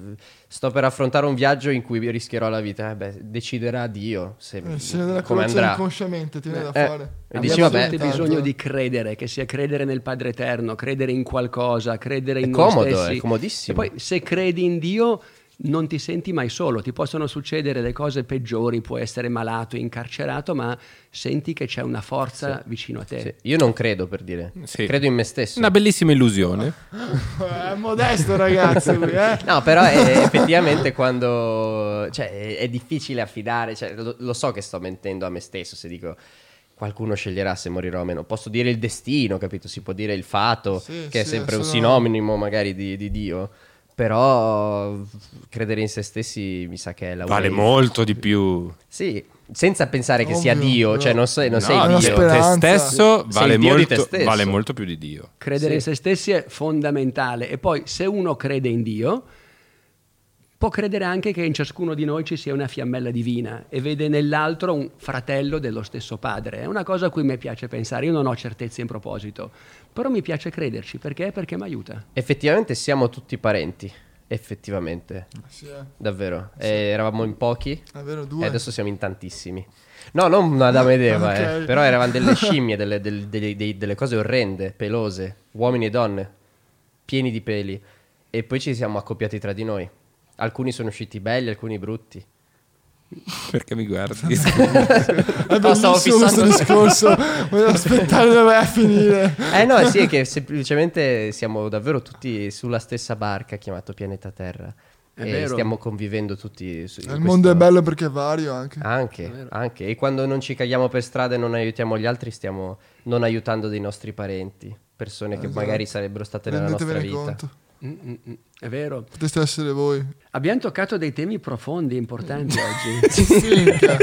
sto per affrontare un viaggio in cui rischierò la vita. Eh beh, deciderà Dio se, Eh, della come andrà. inconsciamente ti viene da Eh, fare. e Abbiamo dici, vabbè, bisogno di credere, che sia credere nel Padre Eterno, credere in qualcosa, credere in È noi comodo, stessi. è comodissimo. E poi se credi in Dio non ti senti mai solo, ti possono succedere le cose peggiori, puoi essere malato, incarcerato, ma senti che c'è una forza vicino a te. Sì, Io non credo per dire, Sì. credo in me stesso. Una bellissima illusione. Eh, È modesto ragazzo lui, eh. No, però è- effettivamente quando... Cioè, è, è difficile affidare, cioè, lo, lo so che sto mentendo a me stesso se dico qualcuno sceglierà se morirò o meno. Posso dire il destino, capito? Si può dire il fato, Sì, che è sì, sempre un sinonimo magari di, di Dio. Però credere in se stessi mi sa che è la Vale way. molto di più. Sì, senza pensare che sia Ovvio, Dio, però- cioè non sei, non No, sei Dio. te speranza. stesso Sei vale Dio di te molto, stesso. vale molto più di Dio. Credere Sì. in se stessi è fondamentale e poi se uno crede in Dio può credere anche che in ciascuno di noi ci sia una fiammella divina e vede nell'altro un fratello dello stesso padre. È una cosa a cui mi piace pensare, io non ho certezze in proposito, però mi piace crederci perché? Perché mi aiuta. Effettivamente siamo tutti parenti, effettivamente, Sì, eh. davvero. E eravamo in pochi È vero, e due. adesso siamo in tantissimi. No, non Adamo ed Eva, eh, Ok. però eravamo delle scimmie, delle, del- delle- dei- delle cose orrende, pelose, uomini e donne, pieni di peli. E poi ci siamo accoppiati tra di noi. Alcuni sono usciti belli, alcuni brutti. Perché mi guardi? È bellissimo questo discorso. Voglio aspettare dove a finire. Eh no, sì, è che semplicemente siamo davvero tutti sulla stessa barca chiamato pianeta Terra. È e vero. stiamo convivendo tutti Il questo- mondo è bello perché è vario anche. Anche, anche. E quando non ci caghiamo per strada e non aiutiamo gli altri, stiamo non aiutando dei nostri parenti, persone che Esatto. magari sarebbero state nella nostra Rendetevene vita. conto. Mm, mm, mm, È vero. Potreste essere voi. Abbiamo toccato dei temi profondi, importanti oggi. Minchia.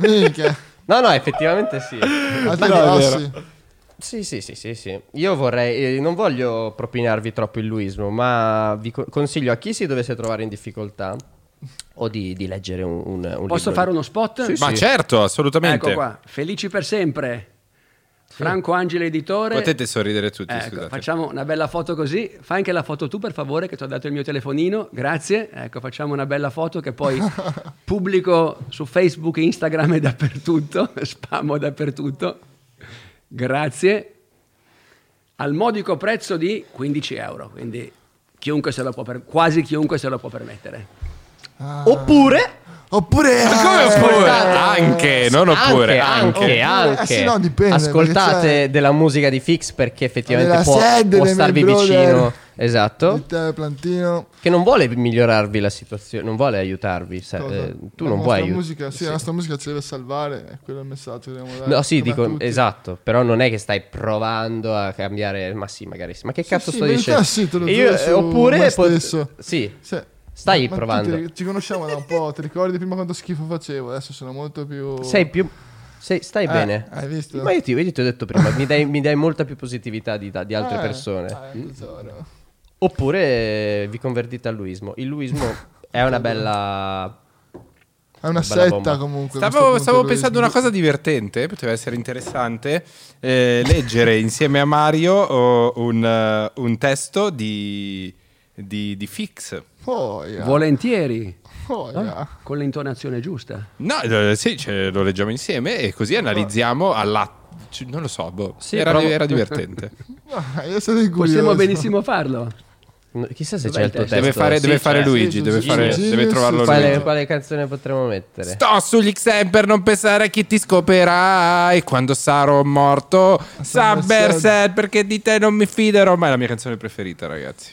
Minchia. No, no, effettivamente sì. Altri No. Sì, sì, sì, sì, sì. Io vorrei, eh, non voglio propinarvi troppo il luismo, ma vi co- consiglio a chi si dovesse trovare in difficoltà o di, di leggere un, un, un Posso libro fare di- uno spot? Sì, Ma sì. certo, assolutamente. Ecco qua, Felici per sempre. Franco Angelo editore. Potete sorridere tutti, Ecco, scusate. facciamo una bella foto così. Fai anche la foto tu, per favore, che ti ho dato il mio telefonino. Grazie. Ecco, facciamo una bella foto che poi pubblico su Facebook, Instagram e dappertutto. Spammo dappertutto. Grazie. Al modico prezzo di 15 euro. Quindi chiunque se lo può per- quasi chiunque se lo può permettere. Oppure... Oppure... Come eh, oppure? Anche, non oppure, anche, anche. anche. Eh sì, no, dipende, Ascoltate della musica di Fix perché effettivamente può, sede può starvi vicino. Esatto. Plantino. Che non vuole migliorarvi la situazione, non vuole aiutarvi. Cosa? eh, tu La non vuoi aiutare. musica, sì, la nostra musica ci deve salvare, è quello il messaggio che dobbiamo dare. No, sì, dico esatto, però non è che stai provando a cambiare, ma sì, magari sì. Ma che cazzo sì, sto ma in dicendo? realtà sì, te lo giuro eh, oppure pot-. Sì. Stai Ma provando. ti- ci conosciamo da un po', ti ricordi prima quanto schifo facevo? Adesso sono molto più... Sei più sei- stai Eh, bene. hai visto? Ma io ti, io ti ho detto prima, mi dai, mi dai molta più positività di, di altre Eh, persone. eh. Oppure vi convertite al luismo. Il luismo è una bella È una Bella setta bomba. comunque. Stavo, stavo pensando una cosa divertente, poteva essere interessante, eh, leggere insieme a Mario oh, un, eh, un testo di, di, di Fix. Oh, yeah. Volentieri, Oh, yeah. con l'intonazione giusta. No, eh, sì, lo leggiamo insieme e così analizziamo alla... c- Non lo so, boh, Sì, era, provo- era divertente. Ah, io sono curioso. Possiamo benissimo farlo. No, Chissà se Dov'è c'è il tuo testo? Deve fare, Sì, deve fare. Luigi, Sì, deve, sì, fare- deve trovarlo. Quale, Luigi. quale canzone potremmo mettere? Sto sugli Xemper, non pensare a chi ti scoperai quando sarò morto. Somerset, perché di te non mi fiderò. Ma è la mia canzone preferita, ragazzi.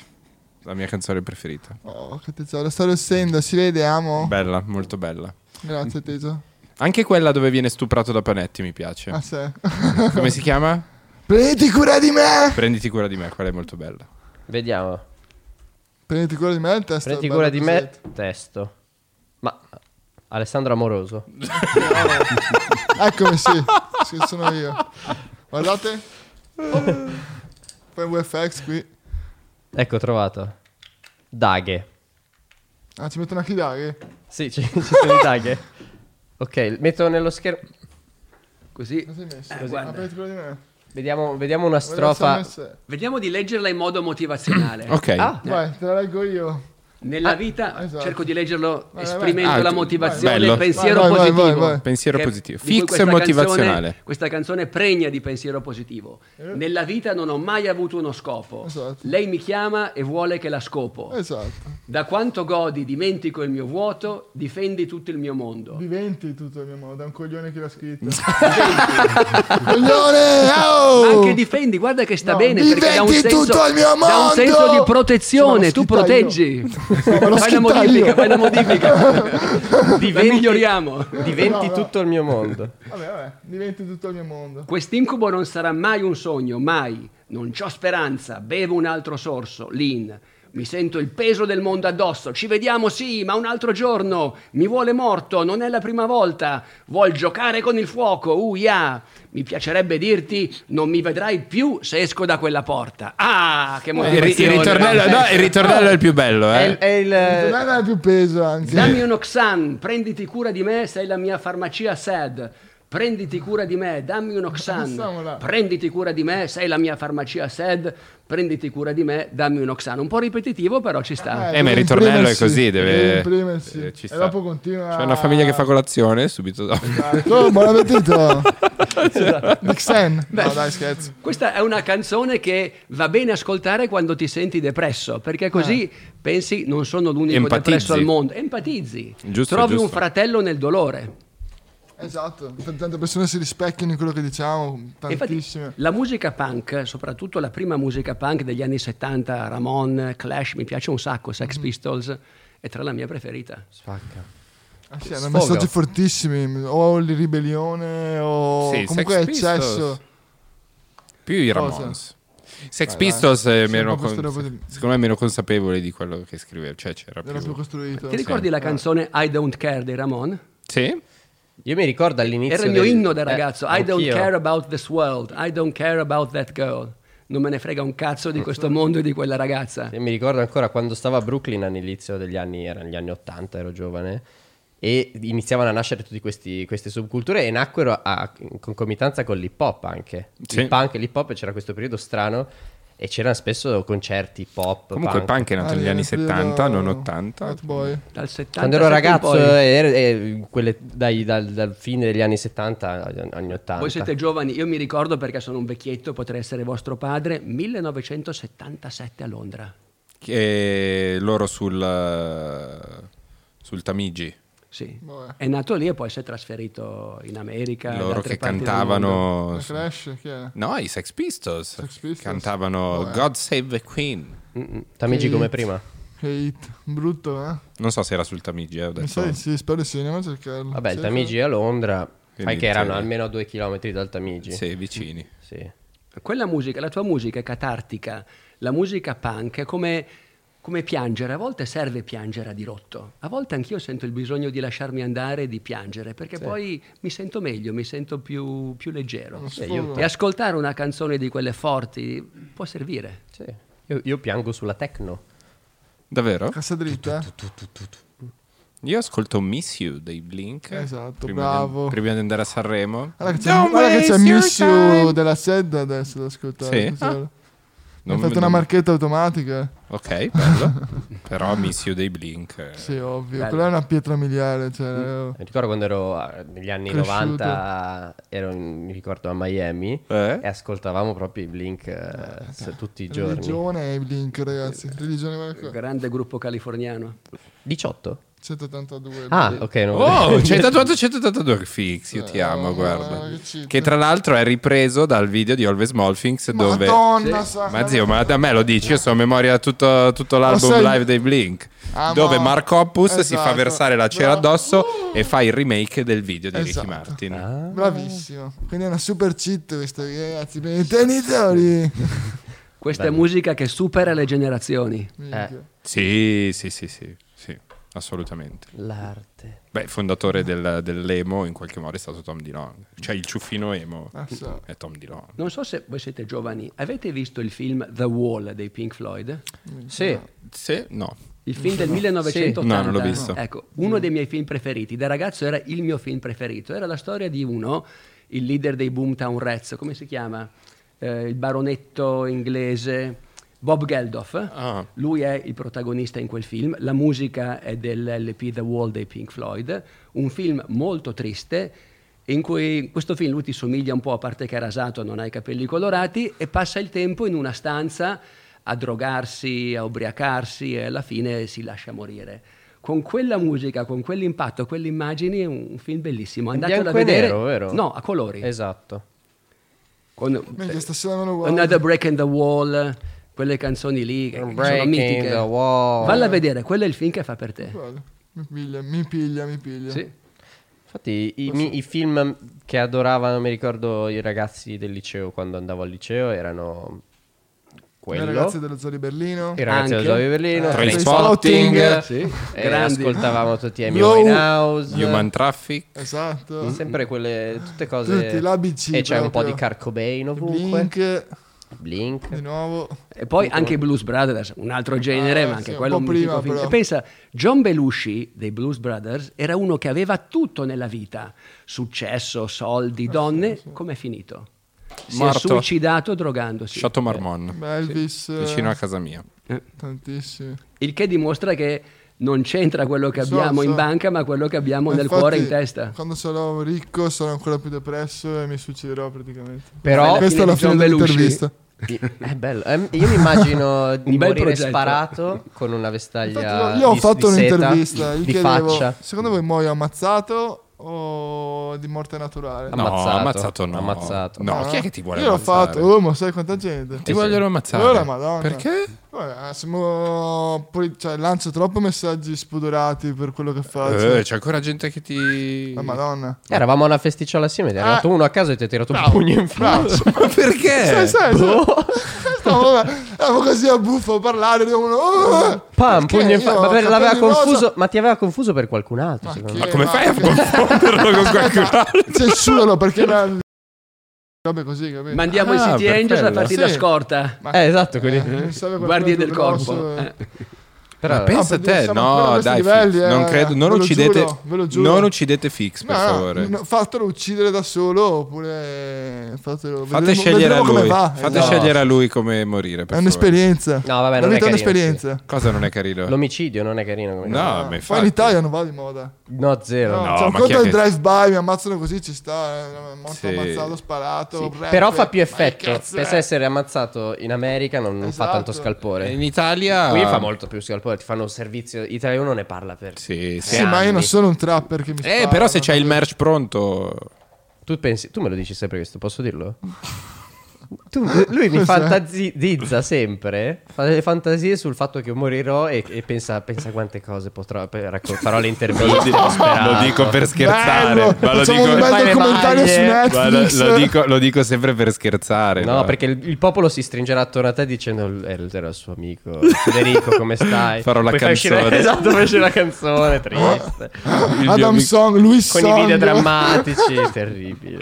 La mia canzone preferita. Oh, che tesoro, sto rossendo, si vede, amo? Bella, molto bella. Grazie, Teso. Anche quella dove viene stuprato da Panetti mi piace. Ah, sì. Come si chiama? Prenditi cura di me! Prenditi cura di me, quella è molto bella. Vediamo. Prenditi cura di me, il testo Prendi è cura di me, così. testo. Ma Alessandro Amoroso. Eccomi, sì. Sì, sono io. Guardate. Poi VFX qui. Ecco, trovato. Daghe. Ah, ci mettono anche i daghi? Sì, ci, ci sono i daghe. Ok, metto nello schermo. Così. Cosa hai messo? Eh, guarda. Cura di me. Vediamo, vediamo una Guarda, strofa. ho Vediamo di leggerla in modo motivazionale. Ok. Ah, Vai, te la leggo io. Nella vita esatto. cerco di leggerlo vai. esprimendo Ah, la tu- motivazione, bello. il pensiero Vai, vai, vai, positivo. vai, vai. Pensiero positivo. Fixo e questa motivazionale. canzone- questa canzone pregna di pensiero positivo. Nella vita non ho mai avuto uno scopo. Esatto. Lei mi chiama e vuole che la scopo. Esatto. Da quanto godi dimentico il mio vuoto, difendi tutto il mio mondo. Diventi tutto il mio modo, è un coglione che l'ha scritto. coglione! Oh! Anche difendi, guarda che sta No, bene perché dà un, diventi senso, tutto il mio dà un mondo! senso di protezione, tu proteggi. L'ho fai la scritta modifica, io. fai la modifica. Diventi- miglioriamo. diventi No, no. tutto il mio mondo. Vabbè, vabbè, diventi tutto il mio mondo. Quest'incubo non sarà mai un sogno, mai. Non c'ho speranza, bevo un altro sorso, Lin. Mi sento il peso del mondo addosso. Ci vediamo, sì, ma un altro giorno. Mi vuole morto, non è la prima volta. Vuol giocare con il fuoco, uh, yeah. Mi piacerebbe dirti, non mi vedrai più se esco da quella porta. Ah, che Il, motivazione. il ritornello, no, il ritornello è il più bello, È, eh. il- è il. Non è più peso anche. Dammi un Oxan, prenditi cura di me, sei la mia farmacia SED. Prenditi cura di me, dammi un Oxan. Prenditi cura di me, sei la mia farmacia SED. Prenditi cura di me, dammi un Oxan. Un po' ripetitivo, però ci sta. Eh, ma il deve ritornello è così, deve- imprimersi. eh, ci e sta. dopo continua. C'è una famiglia che fa colazione subito dopo. Oh, buon appetito! Dixon. No, dai, scherzo. Questa è una canzone che va bene ascoltare quando ti senti depresso, perché così pensi non sono l'unico Empatizzi. depresso al mondo. Empatizzi. Giusto, Trovi un giusto. fratello nel dolore. Esatto, tante persone si rispecchiano in quello che diciamo, Infatti, tantissime. la musica punk, soprattutto la prima musica punk degli anni 70, Ramon, Clash, mi piace un sacco, Sex Mm-hmm. Pistols, è tra la mia preferita. Spacca. Ah, sì, hanno Sfoga. messaggi fortissimi, o di ribellione o Sì, comunque Sex Pistols. eccesso. Più i Cosa? Ramones. Sex Vai, Pistols Sì, meno con- di- secondo me meno consapevole di quello che scriveva. Cioè, c'era Era più più... costruito. Ti ricordi la canzone I Don't Care dei Ramon? Sì? Io mi ricordo all'inizio. Era il mio del- inno da eh, ragazzo. I don't anch'io. care about this world. I don't care about that girl. Non me ne frega un cazzo di questo mondo e di quella ragazza. Io mi ricordo ancora quando stavo a Brooklyn all'inizio degli anni, erano gli anni 80, ero giovane, e iniziavano a nascere tutte queste subculture e nacquero a- in concomitanza con l'hip hop anche. Sì. Il punk e l'hip hop c'era questo periodo strano e c'erano spesso concerti pop. Comunque il punk è nato Ah, negli anni nel periodo 70, non 80. Hot Boy. Dal 70 Quando ero ragazzo, eh, quelle- dai- dal, dal fine degli anni 70 agli anni 80. Voi siete giovani, io mi ricordo perché sono un vecchietto, potrei essere vostro padre, 1977 a Londra. Che loro sul, sul Tamigi. Sì. Vabbè. È nato lì e poi si è trasferito in America. loro che cantavano... La Clash, chi è? No, i Sex Pistols. Sex Pistols? Cantavano Vabbè. God Save the Queen. Mm-mm. Tamigi Sì. come prima. Hate. Brutto, eh? Non so se era sul Tamigi, eh, ho Mi detto. di sì, spero di sì, andiamo a cercarlo. Vabbè, il Cerca- Tamigi è a Londra. Quindi Fai che erano almeno a due chilometri dal Tamigi. Sì, vicini. Sì. Quella musica, la tua musica è catartica, la musica punk è come, come piangere, a volte serve piangere a dirotto, a volte anch'io sento il bisogno di lasciarmi andare e di piangere, perché poi mi sento meglio, mi sento più, più leggero. Lo io-. E ascoltare una canzone di quelle forti può servire. Sì. Io, io piango sulla techno. Davvero? Cassa dritta? Io ascolto Miss You dei Blink. Esatto, prima bravo. Di, prima di andare a Sanremo. Guarda che c'è, guarda che c'è Miss time. You della SED adesso da ascoltare. Sì? Tesoro. Mi Non- hai fatto una non- marchetta automatica? Ok, bello. Però Miss You dei Blink. eh. Sì, ovvio. Bello. Quella è una pietra miliare. Cioè, Mi ricordo quando ero eh, negli anni Cresciuto. 90, ero mi ricordo a Miami Eh? e ascoltavamo proprio i Blink eh, se- tutti i giorni. Religione e Blink, ragazzi. Religione. Grande gruppo californiano. 18? 182. Ah, ok. no. Oh, c'hai tatuato 182 fix, io ti Eh, amo, oh, guarda. che tra l'altro è ripreso dal video di Always Smallthings dove... Madonna, Sì. Ma zio, ma da me lo dici, io so a memoria tutto, tutto l'album sai- live dei Blink. Ah, dove ma- Mark Hoppus si fa Esatto. versare la cera addosso e fa il remake del video di Esatto. Ricky Martin. Ah. Bravissimo. Quindi è una super cheat questa, ragazzi. Tenitori. Questa è musica che supera le generazioni. Sì, sì, sì, sì, sì, assolutamente. L'arte. Beh, il fondatore del- dell'emo in qualche modo è stato Tom DeLonge. Cioè il ciuffino emo Ah, sì. è Tom DeLonge. Non so se voi siete giovani, avete visto il film The Wall dei Pink Floyd? Sì. Sì, no. Il film del 1980. No, non l'ho visto. Ecco, uno dei miei film preferiti. Da ragazzo era il mio film preferito. Era la storia di uno, il leader dei Boomtown Rats, come si chiama? Eh, il baronetto inglese Bob Geldof. Ah. Lui è il protagonista in quel film. La musica è dell'LP The Wall dei Pink Floyd. Un film molto triste. In cui in questo film lui ti somiglia un po', a parte che è rasato, non ha i capelli colorati, e passa il tempo in una stanza a drogarsi, a ubriacarsi e alla fine si lascia morire. Con quella musica, con quell'impatto, quelle immagini, è un film bellissimo. In Andatelo a vedere. nero, vero? No, a colori. Esatto. Con- Minchia, stasera non lo guardo. Another Break in the Wall, quelle canzoni lì che sono mitiche. the wall. Valla a vedere, quello è il film che fa per te. Mi piglia, mi piglia, mi piglia. Sì. Infatti i, mi- i film che adoravano, mi ricordo i ragazzi del liceo quando andavo al liceo, erano I quello. ragazzi dello Zoo di Berlino. I ragazzi dello Zoo di Berlino, Eh, Trainspotting. Sì, e ascoltavamo tutti Amy Glow. Winehouse. Human Traffic. Esatto. Sempre quelle, tutte cose. Tutti, l'ABC E c'è un po' proprio. di Kurt Cobain ovunque. Blink, Blink. di nuovo. E poi anche i Blues Brothers, un altro genere, Ah, ma anche sì, quello un po' prima, film. E pensa, John Belushi dei Blues Brothers era uno che aveva tutto nella vita, successo, soldi, donne, com'è finito? Si Morto. è suicidato drogandosi. Chateau Marmont. Beh, Elvis. eh, Vicino a casa mia. Tantissimi. Il che dimostra che non c'entra quello che So, abbiamo in so. banca, ma quello che abbiamo nel Infatti, cuore e in testa. Quando sarò ricco sarò ancora più depresso e mi suiciderò praticamente. Però Questa è la di John fine Belushi. dell'intervista. è bello. Io mi immagino di bel morire progetto. sparato con una vestaglia. Infatti, io, io ho di- fatto di seta, un'intervista. Gli di chiedevo, faccia. secondo voi muoio ammazzato o di morte naturale? No, Ammazzato. ammazzato no. Ammazzato. No, chi è che ti vuole Io l'ho ammazzare? fatto, oh, ma sai quanta gente? Ti vogliono ammazzare. Oh, la Madonna. Perché? Vabbè, siamo... poi, cioè, lancio troppo messaggi spudorati per quello che faccio. Eh, c'è ancora gente che ti... La Madonna. Eravamo a una festiciola assieme. Ti è arrivato Ah. uno a caso e ti ha tirato un Bravo, pugno in faccia. Ma perché? Sai, sai, Boh. Stavo, vabbè, ero così a buffo a parlare di uno. oh, Pam, pugno in faccia. rosa. confuso. Ma ti aveva confuso per qualcun altro, chi me. è? Come Ma- fai a confonderlo con qualcun altro? Censuralo perché era... robe così, capito? Mandiamo Ah, i City Angels a farti da Sì. scorta. Ma- Eh, esatto, serve qualcuno Guardie del grosso, corpo. eh. Eh. Però, Ma pensa No, te, a no, dai, livelli, Fix, non eh. credo, non uccidete, giuro, giuro. non uccidete Fix, per No, favore. no, fatelo uccidere da solo oppure fatelo Fate vedremo- scegliere a vedremo come lui. va. Fate Esatto. scegliere a lui come morire, per È un'esperienza. No, vabbè, La non è vita è carino, un'esperienza. Cosa non è carino? l'omicidio non è carino come No, ma infatti. in Italia non va di moda. No, zero. No, No, cioè, conto il che- drive-by, mi ammazzano così, ci sta. eh, Morto Sì. ammazzato, sparato. Però fa più effetto. è? essere ammazzato in America non, fa Esatto. tanto scalpore. In Italia... Qui fa molto più scalpore. Ti fanno un servizio. Italia 1 ne parla per. Sì, sì. Sì, ma io non sono un trapper che mi Eh, spara, però se c'hai il merch pronto... Tu pensi. Tu me lo dici sempre questo, posso dirlo? Tu- lui mi fantasizza sempre, fa delle fantasie sul fatto che io morirò e, e pensa, pensa quante cose potrò, per racco- farò le interviste. Lo dico per scherzare, Bello, ma lo dico... un Fai bel le documentario su maglie. ma lo, lo dico, lo dico sempre per scherzare. No, ma- perché il, il popolo si stringerà attorno a te dicendo "Eh, era il suo amico Federico, come stai? Farò la Poi uscire- canzone. esatto, fai uscire la canzone, triste. il mio Adam Song, Luis Con Song. i video drammatici, terribile.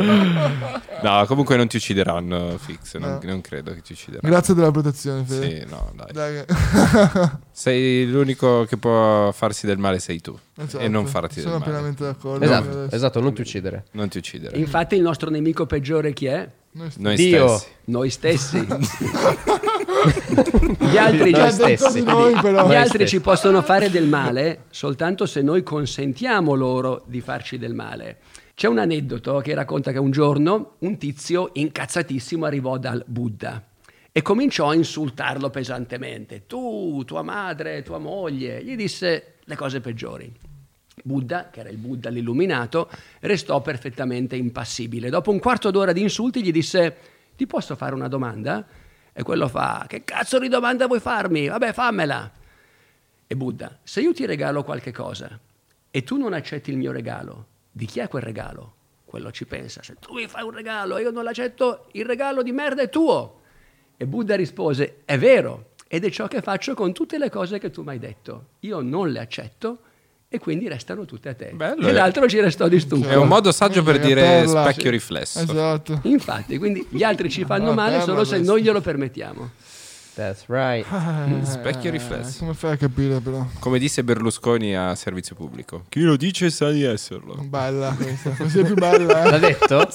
No, comunque non ti uccideranno, Fix. Non, No. non credo che ti uccideranno. Grazie della protezione, Fede. Sì, no, dai. Dai, Sei l'unico che può farsi del male, sei tu. esatto. E non farti Sono del male. pienamente d'accordo. Esatto, Adesso. esatto, non ti uccidere. Non ti uccidere. Infatti il nostro nemico peggiore chi è? Noi st- Noi Dio. stessi. Noi stessi. Gli altri, Noi stessi. noi, però. gli Noi altri stessi. ci possono fare del male soltanto se noi consentiamo loro di farci del male. C'è un aneddoto che racconta che un giorno un tizio incazzatissimo arrivò dal Buddha e cominciò a insultarlo pesantemente. Tu, tua madre, tua moglie, gli disse le cose peggiori. Buddha, che era il Buddha l'illuminato, restò perfettamente impassibile. Dopo un quarto d'ora di insulti gli disse: Ti posso fare una domanda? E quello fa: Che cazzo di domanda vuoi farmi? Vabbè, fammela. E Buddha, se io ti regalo qualche cosa e tu non accetti il mio regalo, di chi è quel regalo? Quello ci pensa: Se tu mi fai un regalo e io non l'accetto, il regalo di merda è tuo. E Buddha rispose: È vero, ed è ciò che faccio con tutte le cose che tu mi hai detto. Io non le accetto e quindi restano tutte a te. Bello, e eh. l'altro ci restò di stupido. È un modo saggio per dire perla. specchio riflesso. Esatto. Infatti, quindi gli altri ci fanno male solo se noi glielo permettiamo. That's right. Specchio Eh, riflesso. Come fai a capire però? Come disse Berlusconi a servizio pubblico. Chi lo dice sa di esserlo. Bella questa, così è più bella. L'ha Eh? detto?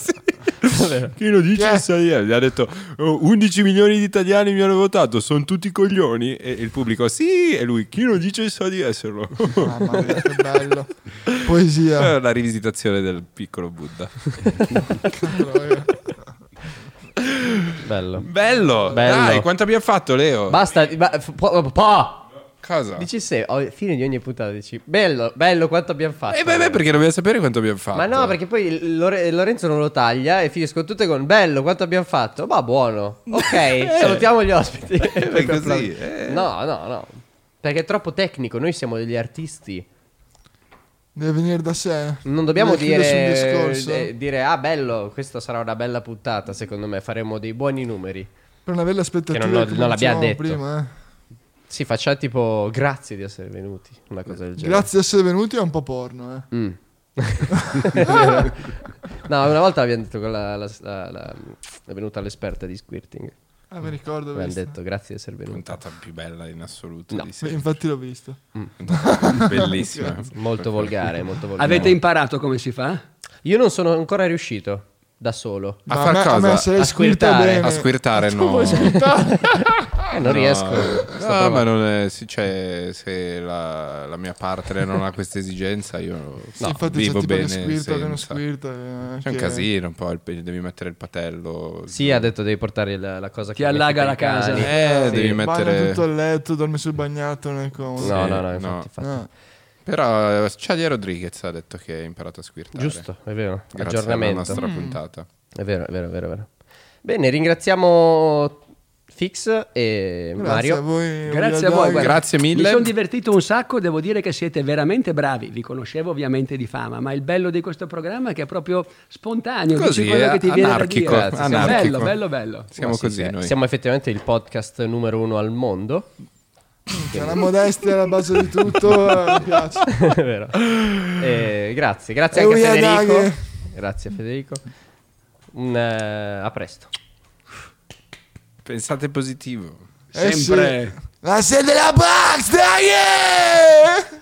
Chi lo dice è? sa di esserlo. Ha detto "Oh, 11 milioni di italiani mi hanno votato, sono tutti coglioni. E il pubblico sì, e lui chi lo dice sa di esserlo. Mamma mia, che bello. Poesia. La rivisitazione del piccolo Buddha. Bello. Bello, Bello. Dai, quanto abbiamo fatto, Leo? Basta, ba- po- po- Cosa? Dici se, a fine di ogni puntata dici, bello, bello quanto abbiamo fatto. Eh, beh, beh, perché dobbiamo sapere quanto abbiamo fatto. Ma no, perché poi Lore- Lorenzo non lo taglia e finiscono tutte con bello, quanto abbiamo fatto? Ma buono. Ok, salutiamo gli ospiti. È così, eh. No, no, no. Perché è troppo tecnico, noi siamo degli artisti. Deve venire da sé. Non dobbiamo dire, discorso. eh, dire, ah bello, questa sarà una bella puntata, secondo me, faremo dei buoni numeri. Per non avere l'aspettativa Che non che non l'abbiamo detto. prima, eh. Sì, facciamo tipo grazie di essere venuti, una cosa del genere. Grazie di essere venuti è un po' porno, eh. Mm. no, una volta abbiamo detto che la- la- la- è venuta l'esperta di squirting. Ah, mi ricordo. Abbiamo visto. detto grazie di essere venuta. puntata più bella in assoluto. No. sempre. Infatti l'ho visto. Bellissima. Molto volgare, molto volgare. Avete imparato come si fa? Io non sono ancora riuscito da solo. A far me- cosa? se A squirta squirtare. bene. A squirtare, Tu no. vuoi squirtare? Eh, non No. riesco. No, ma non è, sì, cioè, se la, la mia partner non ha questa esigenza, io Sì, infatti vivo c'è bene. squirta, senza. squirta. eh, C'è un che- casino, poi il- devi mettere il patello. Sì, ha detto devi portare la, la cosa Ti che metti allaga la casa. cani. Eh, Sì. devi mettere. tutto il letto, dorme sul bagnato, non è comodo. No, Sì, no, no, no. infatti, infatti. Però eh, Chadia Rodriguez ha detto che ha imparato a squirtare. Giusto, è vero. Grazie alla Aggiornamento. nostra puntata. È vero, è vero, è vero, è vero. Bene, ringraziamo Fix e Grazie Mario. a voi. Grazie a voi. Guarda, Grazie mille. Mi sono divertito un sacco, devo dire che siete veramente bravi. Vi conoscevo ovviamente di fama, ma il bello di questo programma è che è proprio spontaneo. Così, quello che ti viene da anarchico, dire. Grazie, anarchico. Bello, bello, bello. Siamo Ma sì, così sì, noi. Siamo effettivamente il podcast numero uno al mondo. C'è la modestia alla base di tutto. eh, mi piace. è vero. Eh, grazie, grazie E anche a Federico. daghe. Grazie Federico. Un, eh, a presto. Pensate positivo. Eh sì. Sempre. La sede della box, dai!